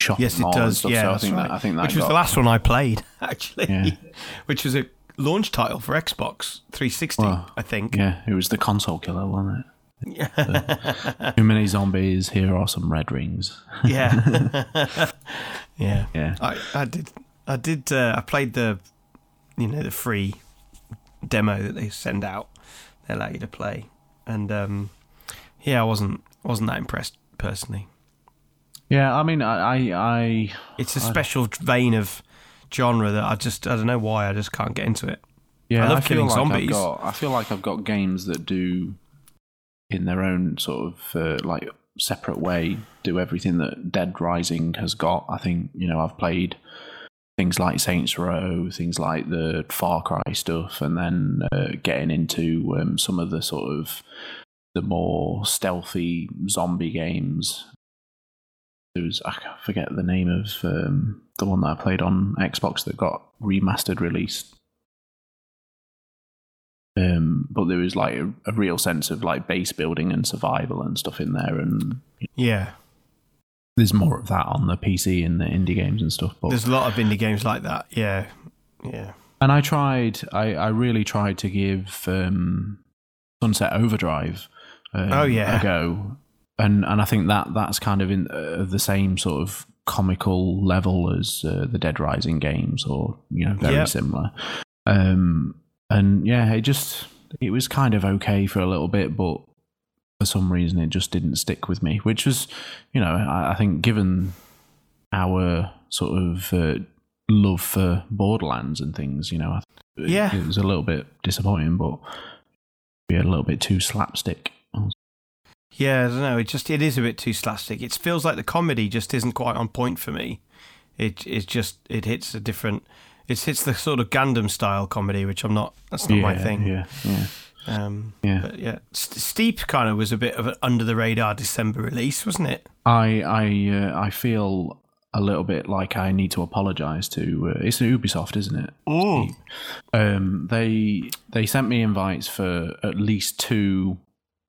shopping Yes, it does. stuff. Yeah, so I think right. that I think that which was the last one I played actually, Yeah. which was a launch title for Xbox 360, Well, I think. Yeah, it was the console killer, wasn't it? Too many zombies. Here are some red rings. yeah, yeah. Yeah. I, I did, I did, uh, I played the, you know, the free demo that they send out. They allow you to play, and um, yeah, I wasn't wasn't that impressed personally. Yeah, I mean, I, I, I It's a special vein of genre that I just I don't know why I just can't get into it. yeah, I love feel killing like zombies. I've got, I feel like I've got games that do, in their own sort of uh, like separate way, do everything that Dead Rising has got. I think you know I've played things like Saints Row, things like the Far Cry stuff, and then uh, getting into um, some of the sort of the more stealthy zombie games. Was I forget the name of um, the one that I played on Xbox that got remastered released. Um, but there was like a, a real sense of like base building and survival and stuff in there, and Yeah, there's more of that on the PC and the indie games and stuff. But there's a lot of indie games like that. Yeah, yeah, And I tried, I, I really tried to give um, Sunset Overdrive um, Oh, yeah. a go. And, and I think that that's kind of in uh, the same sort of comical level as uh, the Dead Rising games, or you know, very Yeah. similar. Um, and yeah, it just it was kind of okay for a little bit, but for some reason it just didn't stick with me. Which was, you know, I, I think given our sort of uh, love for Borderlands and things, you know, I th- Yeah. it was a little bit disappointing, but be a little bit too slapstick. yeah. I don't know. It just it is a bit too slapstick. It feels like the comedy just isn't quite on point for me. It it just it hits a different. It hits the sort of Gundam style comedy, which I'm not. That's not my thing. Yeah, yeah. Um, Yeah. But yeah, St- Steep kind of was a bit of an under the radar December release, wasn't it? I I uh, I feel a little bit like I need to apologise to. Uh, it's Ubisoft, isn't it? Mm. Um, they they sent me invites for at least two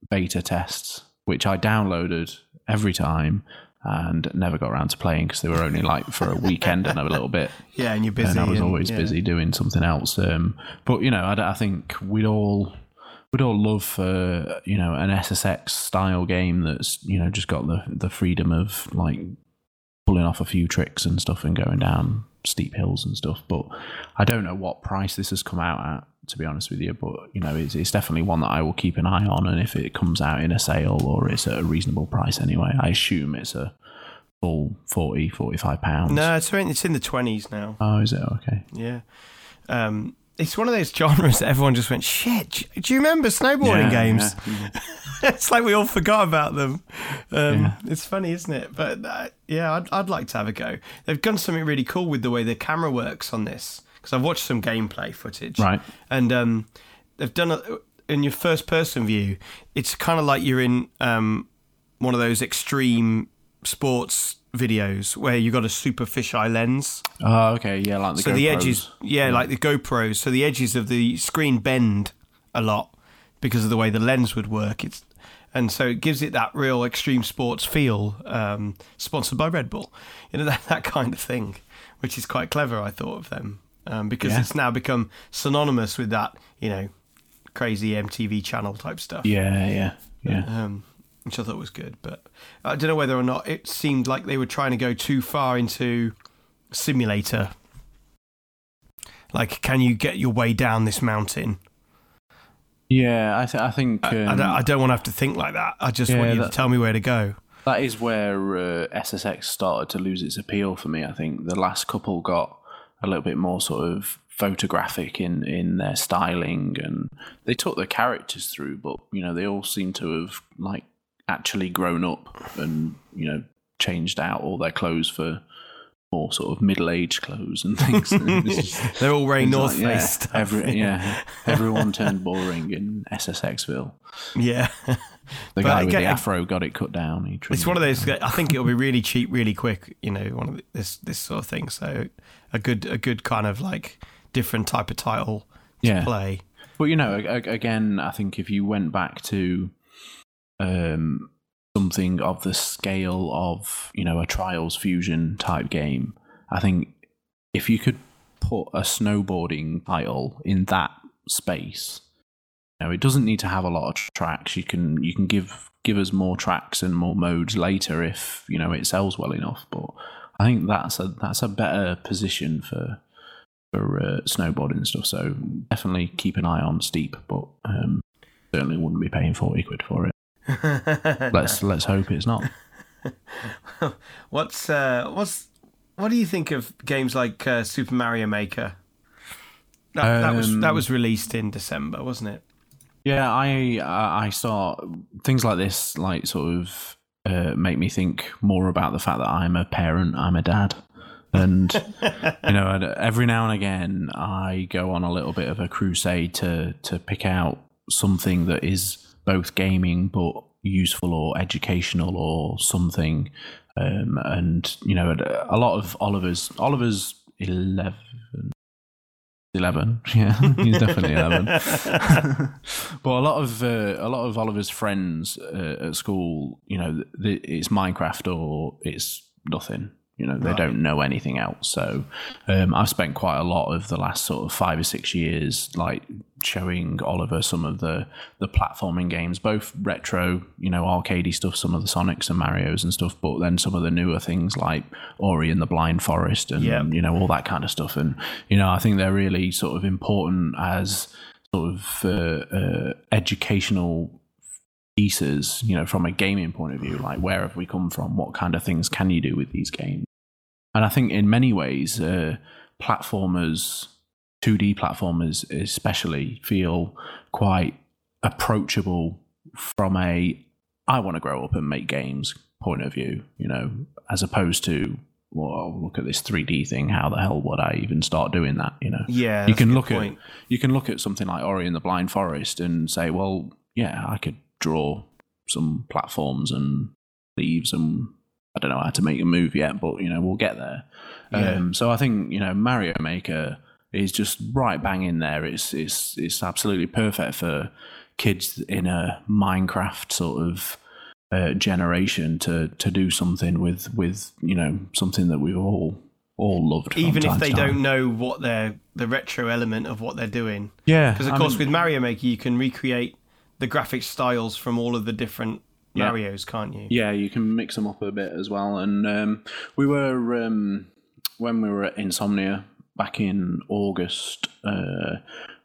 beta tests, which I downloaded every time and never got around to playing because they were only like for a weekend and a little bit. Yeah, and you're busy. and I was and- always yeah. busy doing something else. Um, but you know, I, I think we'd all we'd all love uh, you know an SSX style game that's you know just got the the freedom of like pulling off a few tricks and stuff and going down steep hills and stuff. But I don't know what price this has come out at. To be honest with you, but you know, it's, it's definitely one that I will keep an eye on, and if it comes out in a sale or it's at a reasonable price anyway, I assume it's a full 40 45 pounds. No, it's in, it's in the twenties now. Oh, is it okay? Yeah. Um, it's one of those genres that everyone just went, shit, do- do you remember snowboarding Yeah, games? yeah. it's like we all forgot about them. Um, Yeah. It's funny, isn't it? But uh, yeah, I'd, I'd like to have a go. They've done something really cool with the way the camera works on this because I've watched some gameplay footage. Right. And um, they've done a, in your first person view, it's kind of like you're in um, one of those extreme sports videos where you've got a super fisheye lens Oh, okay, yeah, like the so the GoPros. edges, yeah, like the GoPros. So the edges of the screen bend a lot because of the way the lens would work. It's and so it gives it that real extreme sports feel. Um, sponsored by Red Bull, you know that, that kind of thing, which is quite clever. I thought of them um, because Yeah. it's now become synonymous with that, you know, crazy MTV channel type stuff. Yeah, yeah, yeah. Um, which I thought was good, but I don't know whether or not it seemed like they were trying to go too far into simulator. Like, can you get your way down this mountain? Yeah, I, th- I think I- I, um, don't, I don't want to have to think like that. I just Yeah, want you that- to tell me where to go. that is where uh, SSX started to lose its appeal for me. I think the last couple got a little bit more sort of photographic in in their styling, and they took the characters through, but you know they all seem to have like actually grown up and you know changed out all their clothes for more sort of middle aged clothes and things. Just- They're all wearing North like- Face yeah, stuff. Every, yeah, everyone turned boring in SSXville. yeah. The But guy with the afro got it cut down. He It's one of those. I think it'll be really cheap, really quick. You know, one of the, this this sort of thing. So a good a good kind of like different type of title to Yeah. play. But you know, again, I think if you went back to um, something of the scale of you know a Trials Fusion type game, I think if you could put a snowboarding title in that space, you know, it doesn't need to have a lot of tracks. You can you can give give us more tracks and more modes later if you know it sells well enough. But I think that's a that's a better position for for uh, snowboarding and stuff. So definitely keep an eye on Steep, but um, certainly wouldn't be paying forty quid for it. Let's let's hope it's not. what's uh, what's what do you think of games like uh, Super Mario Maker? That, that was Um, that was released in December, wasn't it? Yeah, I I I start things like this like sort of uh, make me think more about the fact that I'm a parent, I'm a dad. And you know, every now and again, I go on a little bit of a crusade to to pick out something that is both gaming but useful or educational or something. Um, and you know, a lot of Oliver's Oliver's eleven. 11 yeah he's definitely 11 but a lot of uh, a lot of Oliver's friends uh, at school you know th- it's Minecraft or it's nothing. You know they Right. don't know anything else. So um, I've spent quite a lot of the last sort of five or six years like showing Oliver some of the the platforming games both retro you know arcadey stuff some of the Sonics and Marios and stuff but then some of the newer things like Ori and the Blind Forest and you know all that kind of stuff. And you know I think they're really sort of important as sort of uh, uh, educational pieces you know from a gaming point of view like where have we come from? What kind of things can you do with these games? And I think in many ways uh, platformers 2D platformers especially feel quite approachable from a I want to grow up and make games point of view you know as opposed to well look at this 3D thing how the hell would I even start doing that you know Yeah, you can look point. at you can look at something like Ori and the Blind Forest and say, well, yeah, I could draw some platforms and leaves and I don't know how to make a move yet, but you know we'll get there. Yeah. Um, so I think you know Mario Maker is just right bang in there. It's it's it's absolutely perfect for kids in a Minecraft sort of uh, generation to to do something with with you know something that we've all all loved. Even if they don't know what they're the retro element of what they're doing. yeah, Because of I course, mean- with Mario Maker, you can recreate the graphic styles from all of the different Yeah. Mario's, can't you? Yeah, you can mix them up a bit as well. And um, we were um, when we were at Insomnia back in August. Uh,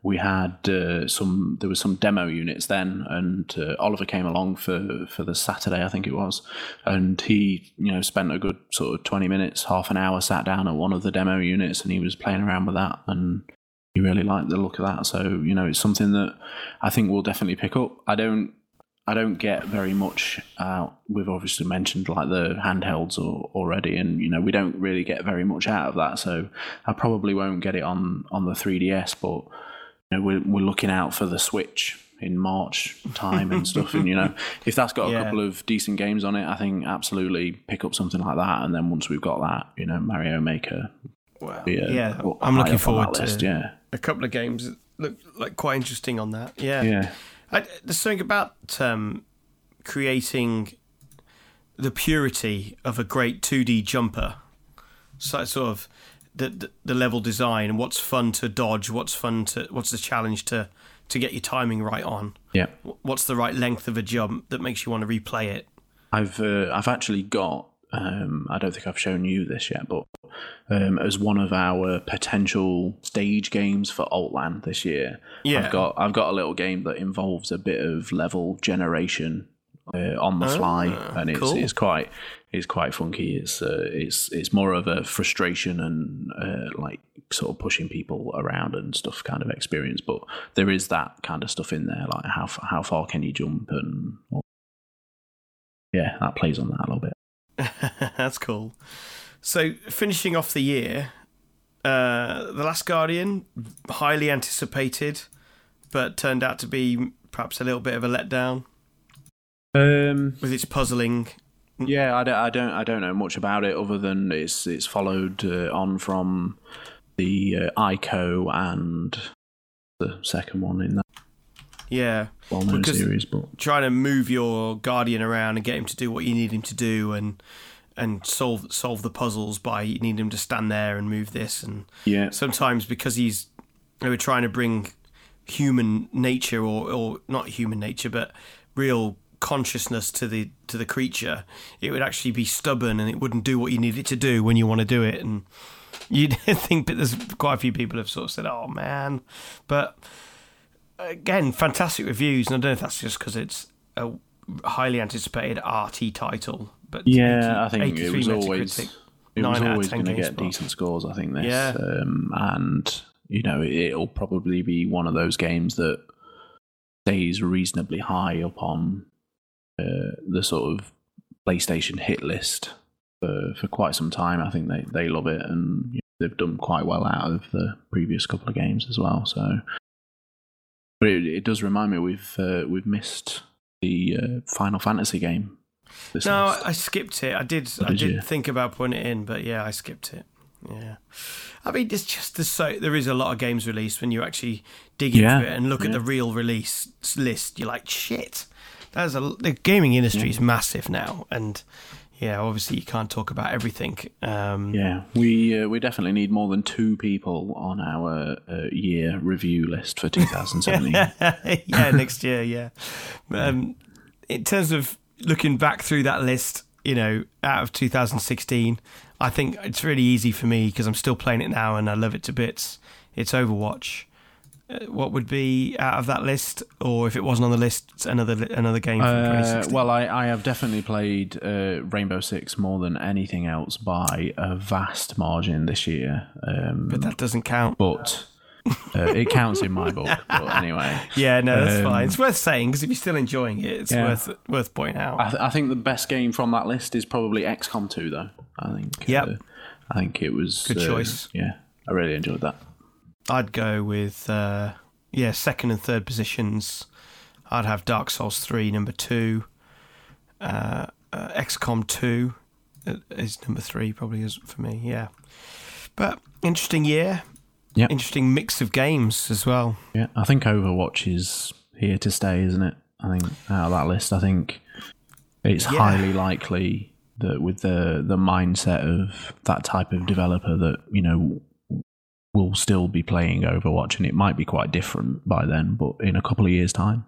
we had uh, some. There was some demo units then, and uh, Oliver came along for for the Saturday, I think it was, and he you know spent a good sort of twenty minutes, half an hour, sat down at one of the demo units, and he was playing around with that and. He really liked the look of that, so you know it's something that I think we'll definitely pick up. I don't I don't get very much out. We've obviously mentioned like the handhelds or, already, and you know we don't really get very much out of that. So I probably won't get it on on the 3ds, but you know we're we're looking out for the Switch in March time and stuff. and you know if that's got a couple of decent games on it, I think absolutely pick up something like that. And then once we've got that, you know Mario Maker, Well, a, yeah, I'm looking forward to list, yeah, a couple of games that look like quite interesting on that. Yeah, yeah. I, there's something about um, creating the purity of a great 2D jumper. So sort of the, the the level design what's fun to dodge, what's fun to what's the challenge to to get your timing right on. Yeah, What's the right length of a jump that makes you want to replay it? I've uh, I've actually got. Um, I don't think I've shown you this yet, but um, as one of our potential stage games for Alt LAN this year, Yeah. I've got I've got a little game that involves a bit of level generation uh, on the fly, Ah, and it's cool. it's quite it's quite funky. It's uh, it's it's more of a frustration and uh, like sort of pushing people around and stuff kind of experience, but there is that kind of stuff in there, like how how far can you jump and yeah, that plays on that a little bit. That's cool. So, finishing off the year, uh, The Last Guardian, highly anticipated, but turned out to be perhaps a little bit of a letdown Um, with its puzzling. yeah, I don't, I don't, I don't know much about it other than it's it's followed uh, on from the uh, ICO and the second one in that Yeah, well-known Because- series. But trying to move your Guardian around and get him to do what you need him to do and and solve solve the puzzles by you need him to stand there and move this and yeah, sometimes because he's they were trying to bring human nature or or not human nature but real consciousness to the to the creature it would actually be stubborn and it wouldn't do what you need it to do when you want to do it. And you'd think that there's quite a few people have sort of said oh man. But again fantastic reviews and i don't know if that's just because it's a highly anticipated RT title but yeah, 80 I think it 83 was always it was always going to get GameSpot. decent scores. I think this, Yeah. um, and you know it'll probably be one of those games that stays reasonably high up on uh, the sort of PlayStation hit list for for quite some time. I think they they love it, and you know, they've done quite well out of the previous couple of games as well. So, but it, it does remind me we've uh, we've missed the uh, Final Fantasy game. This No, list. I skipped it. I did. What I did did you? think about putting it in, but yeah, I skipped it. Yeah, I mean, it's just there's so there is a lot of games released when you actually dig Yeah, into it and look at the real release list. You're like, shit. There's a the gaming industry is massive now, and yeah, obviously you can't talk about everything. Um, Yeah, we uh, we definitely need more than two people on our uh, year review list for 2017. yeah, next year, yeah. Um, in terms of looking back through that list, you know, out of 2016, I think it's really easy for me because I'm still playing it now and I love it to bits. It's Overwatch. Uh, what would be out of that list, or if it wasn't on the list, another another game from Uh, 2016? well, I, I have definitely played uh, Rainbow Six more than anything else by a vast margin this year. Um, but that doesn't count. but uh, it counts in my book. But anyway, Yeah, no, that's Um, fine. It's worth saying because if you're still enjoying it, it's Yeah. worth worth pointing out. I, th- I think the best game from that list is probably XCOM 2, though. I think. Yep. uh, I think it was Good uh, choice. Yeah, I really enjoyed that. I'd go with uh, yeah, second and third positions. I'd have Dark Souls three number two, uh, uh, XCOM two, uh, is number three, probably is for me. Yeah, but interesting year. Yeah, Interesting mix of games as well. Yeah, I think Overwatch is here to stay, isn't it? I think out of that list, I think it's Yeah. highly likely that with the the mindset of that type of developer that you know will still be playing Overwatch, and it might be quite different by then, but in a couple of years' time,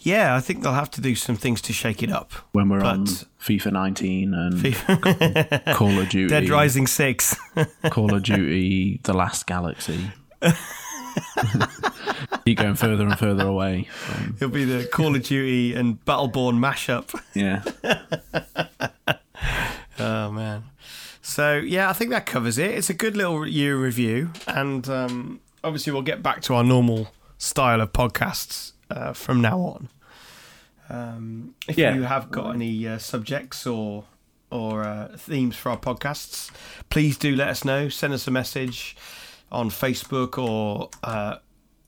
Yeah, I think they'll have to do some things to shake it up. when we're on FIFA 19 and FIFA. Call of Duty, Dead Rising Six. Call of Duty, The Last Galaxy. Keep going further and further away. From, It'll be the Call of Duty and Battleborn mashup. yeah, Oh man. So yeah, I think that covers it. It's a good little year review, and um, obviously we'll get back to our normal style of podcasts uh, from now on. Um, if Yeah. you have got any uh, subjects or or uh, themes for our podcasts, please do let us know. Send us a message on Facebook, or uh,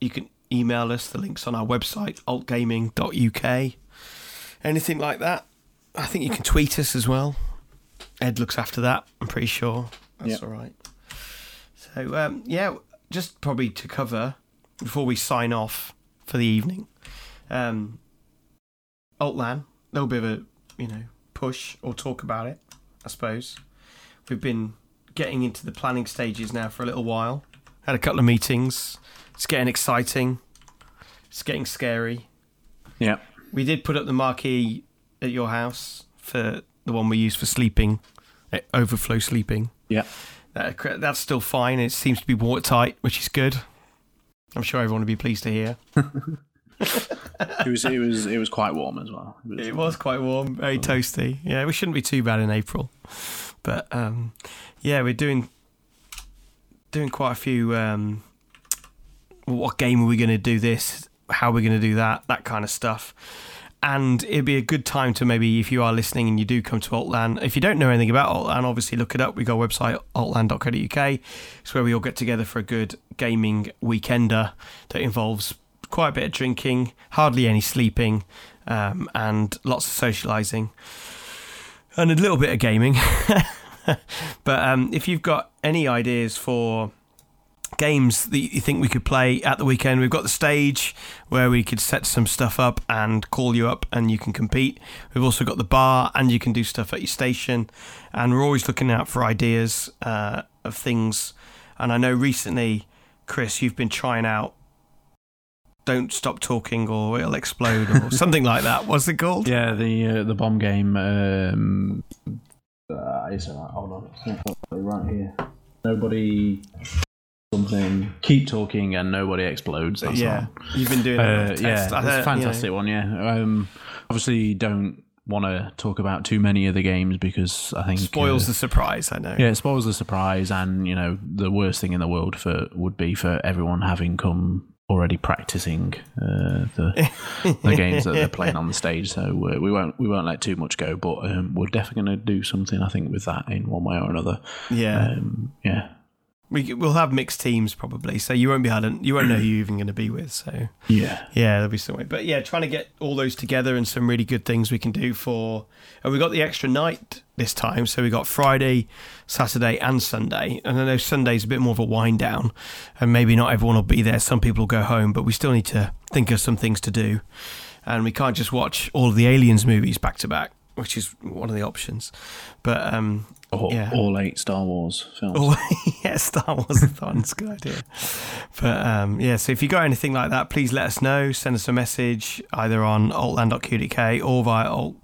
you can email us. The links on our website altgaming.uk. Anything like that. I think you can tweet us as well. Ed looks after that. I'm pretty sure that's Yep. all right. So um, yeah, just probably to cover before we sign off for the evening. Um, Alt LAN, a little bit of a you know push or talk about it. I suppose we've been getting into the planning stages now for a little while. Had a couple of meetings. It's getting exciting. It's getting scary. yeah. We did put up the marquee at your house for the one we use for sleeping, eh, overflow sleeping. Yeah. That, that's still fine. It seems to be watertight, which is good. I'm sure everyone would be pleased to hear. It was it was it was quite warm as well. It was quite warm, very toasty. Yeah, we shouldn't be too bad in April, but um, yeah, we're doing doing quite a few. Um, what game are we going to do this? How are we going to do that? That kind of stuff. And it'd be a good time to maybe, if you are listening and you do come to Alt LAN, if you don't know anything about Alt LAN, obviously look it up. We've got a website, altland.co.uk. It's where we all get together for a good gaming weekender that involves quite a bit of drinking, hardly any sleeping, um, and lots of socialising, and a little bit of gaming. but um, if you've got any ideas for games that you think we could play at the weekend, we've got the stage where we could set some stuff up and call you up and you can compete. We've also got the bar and you can do stuff at your station. And we're always looking out for ideas uh, of things. And I know recently, Chris, you've been trying out Don't Stop Talking or It'll Explode or something like that. What's it called? Yeah, the uh, the bomb game. Um, uh, it's. Hold on, I've got it right here. Nobody. Something. Keep talking and nobody explodes. That's yeah, all. you've been doing Uh, it. yeah, it's a fantastic one. Yeah. Um, obviously, don't want to talk about too many of the games because I think Spoils uh, the surprise, I know. Yeah, it spoils the surprise, and you know the worst thing in the world for would be for everyone having come already practicing uh, the the games that they're playing on the stage. So uh, we won't we won't let too much go, but um, we're definitely going to do something. I think with that in one way or another. Yeah. Um, yeah, We, we'll have mixed teams probably, so you won't be to, you won't know who you're even going to be with. So yeah, yeah, there'll be some way. But yeah, trying to get all those together and some really good things we can do for. And we got the extra night this time, so we got Friday, Saturday, and Sunday. And I know Sunday's a bit more of a wind down, and maybe not everyone will be there. Some people will go home, but we still need to think of some things to do, and we can't just watch all of the Aliens movies back to back, which is one of the options. But um, all, Yeah. all eight Star Wars films. Oh, yeah, Star Wars a thon. A good idea. But um, yeah, so if you got anything like that, please let us know. Send us a message either on altland.qdk or via alt,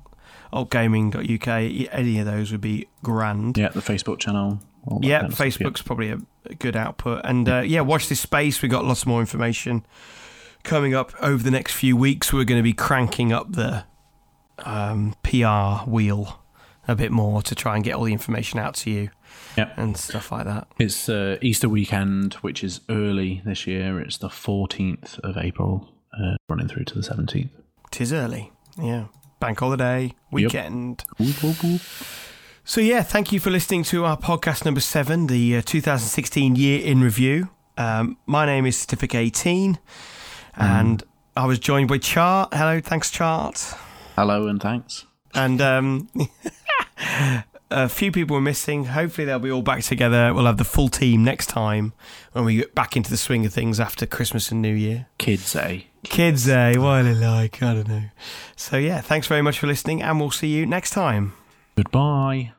altgaming.uk. Any of those would be grand. Yeah, the Facebook channel. Yeah, of stuff, Facebook's probably a, a good output. And uh, yeah, watch this space. We've got lots more information coming up over the next few weeks. We're going to be cranking up the um, PR wheel a bit more to try and get all the information out to you Yep. and stuff like that. It's uh, Easter weekend, which is early this year. It's the 14th of April, uh, running through to the 17th. Tis early. Yeah. Bank holiday, weekend. Whoop, whoop, whoop. So, yeah, thank you for listening to our podcast number seven, the uh, 2016 year in review. Um, my name is Certificate 18, and I was joined by Chart. Hello, thanks, Chart. Hello and thanks. And um, A few people were missing. Hopefully, they'll be all back together. We'll have the full team next time when we get back into the swing of things after Christmas and New Year. Kids, eh? Kids, eh? What are they like? I don't know. So, yeah, thanks very much for listening, and we'll see you next time. Goodbye.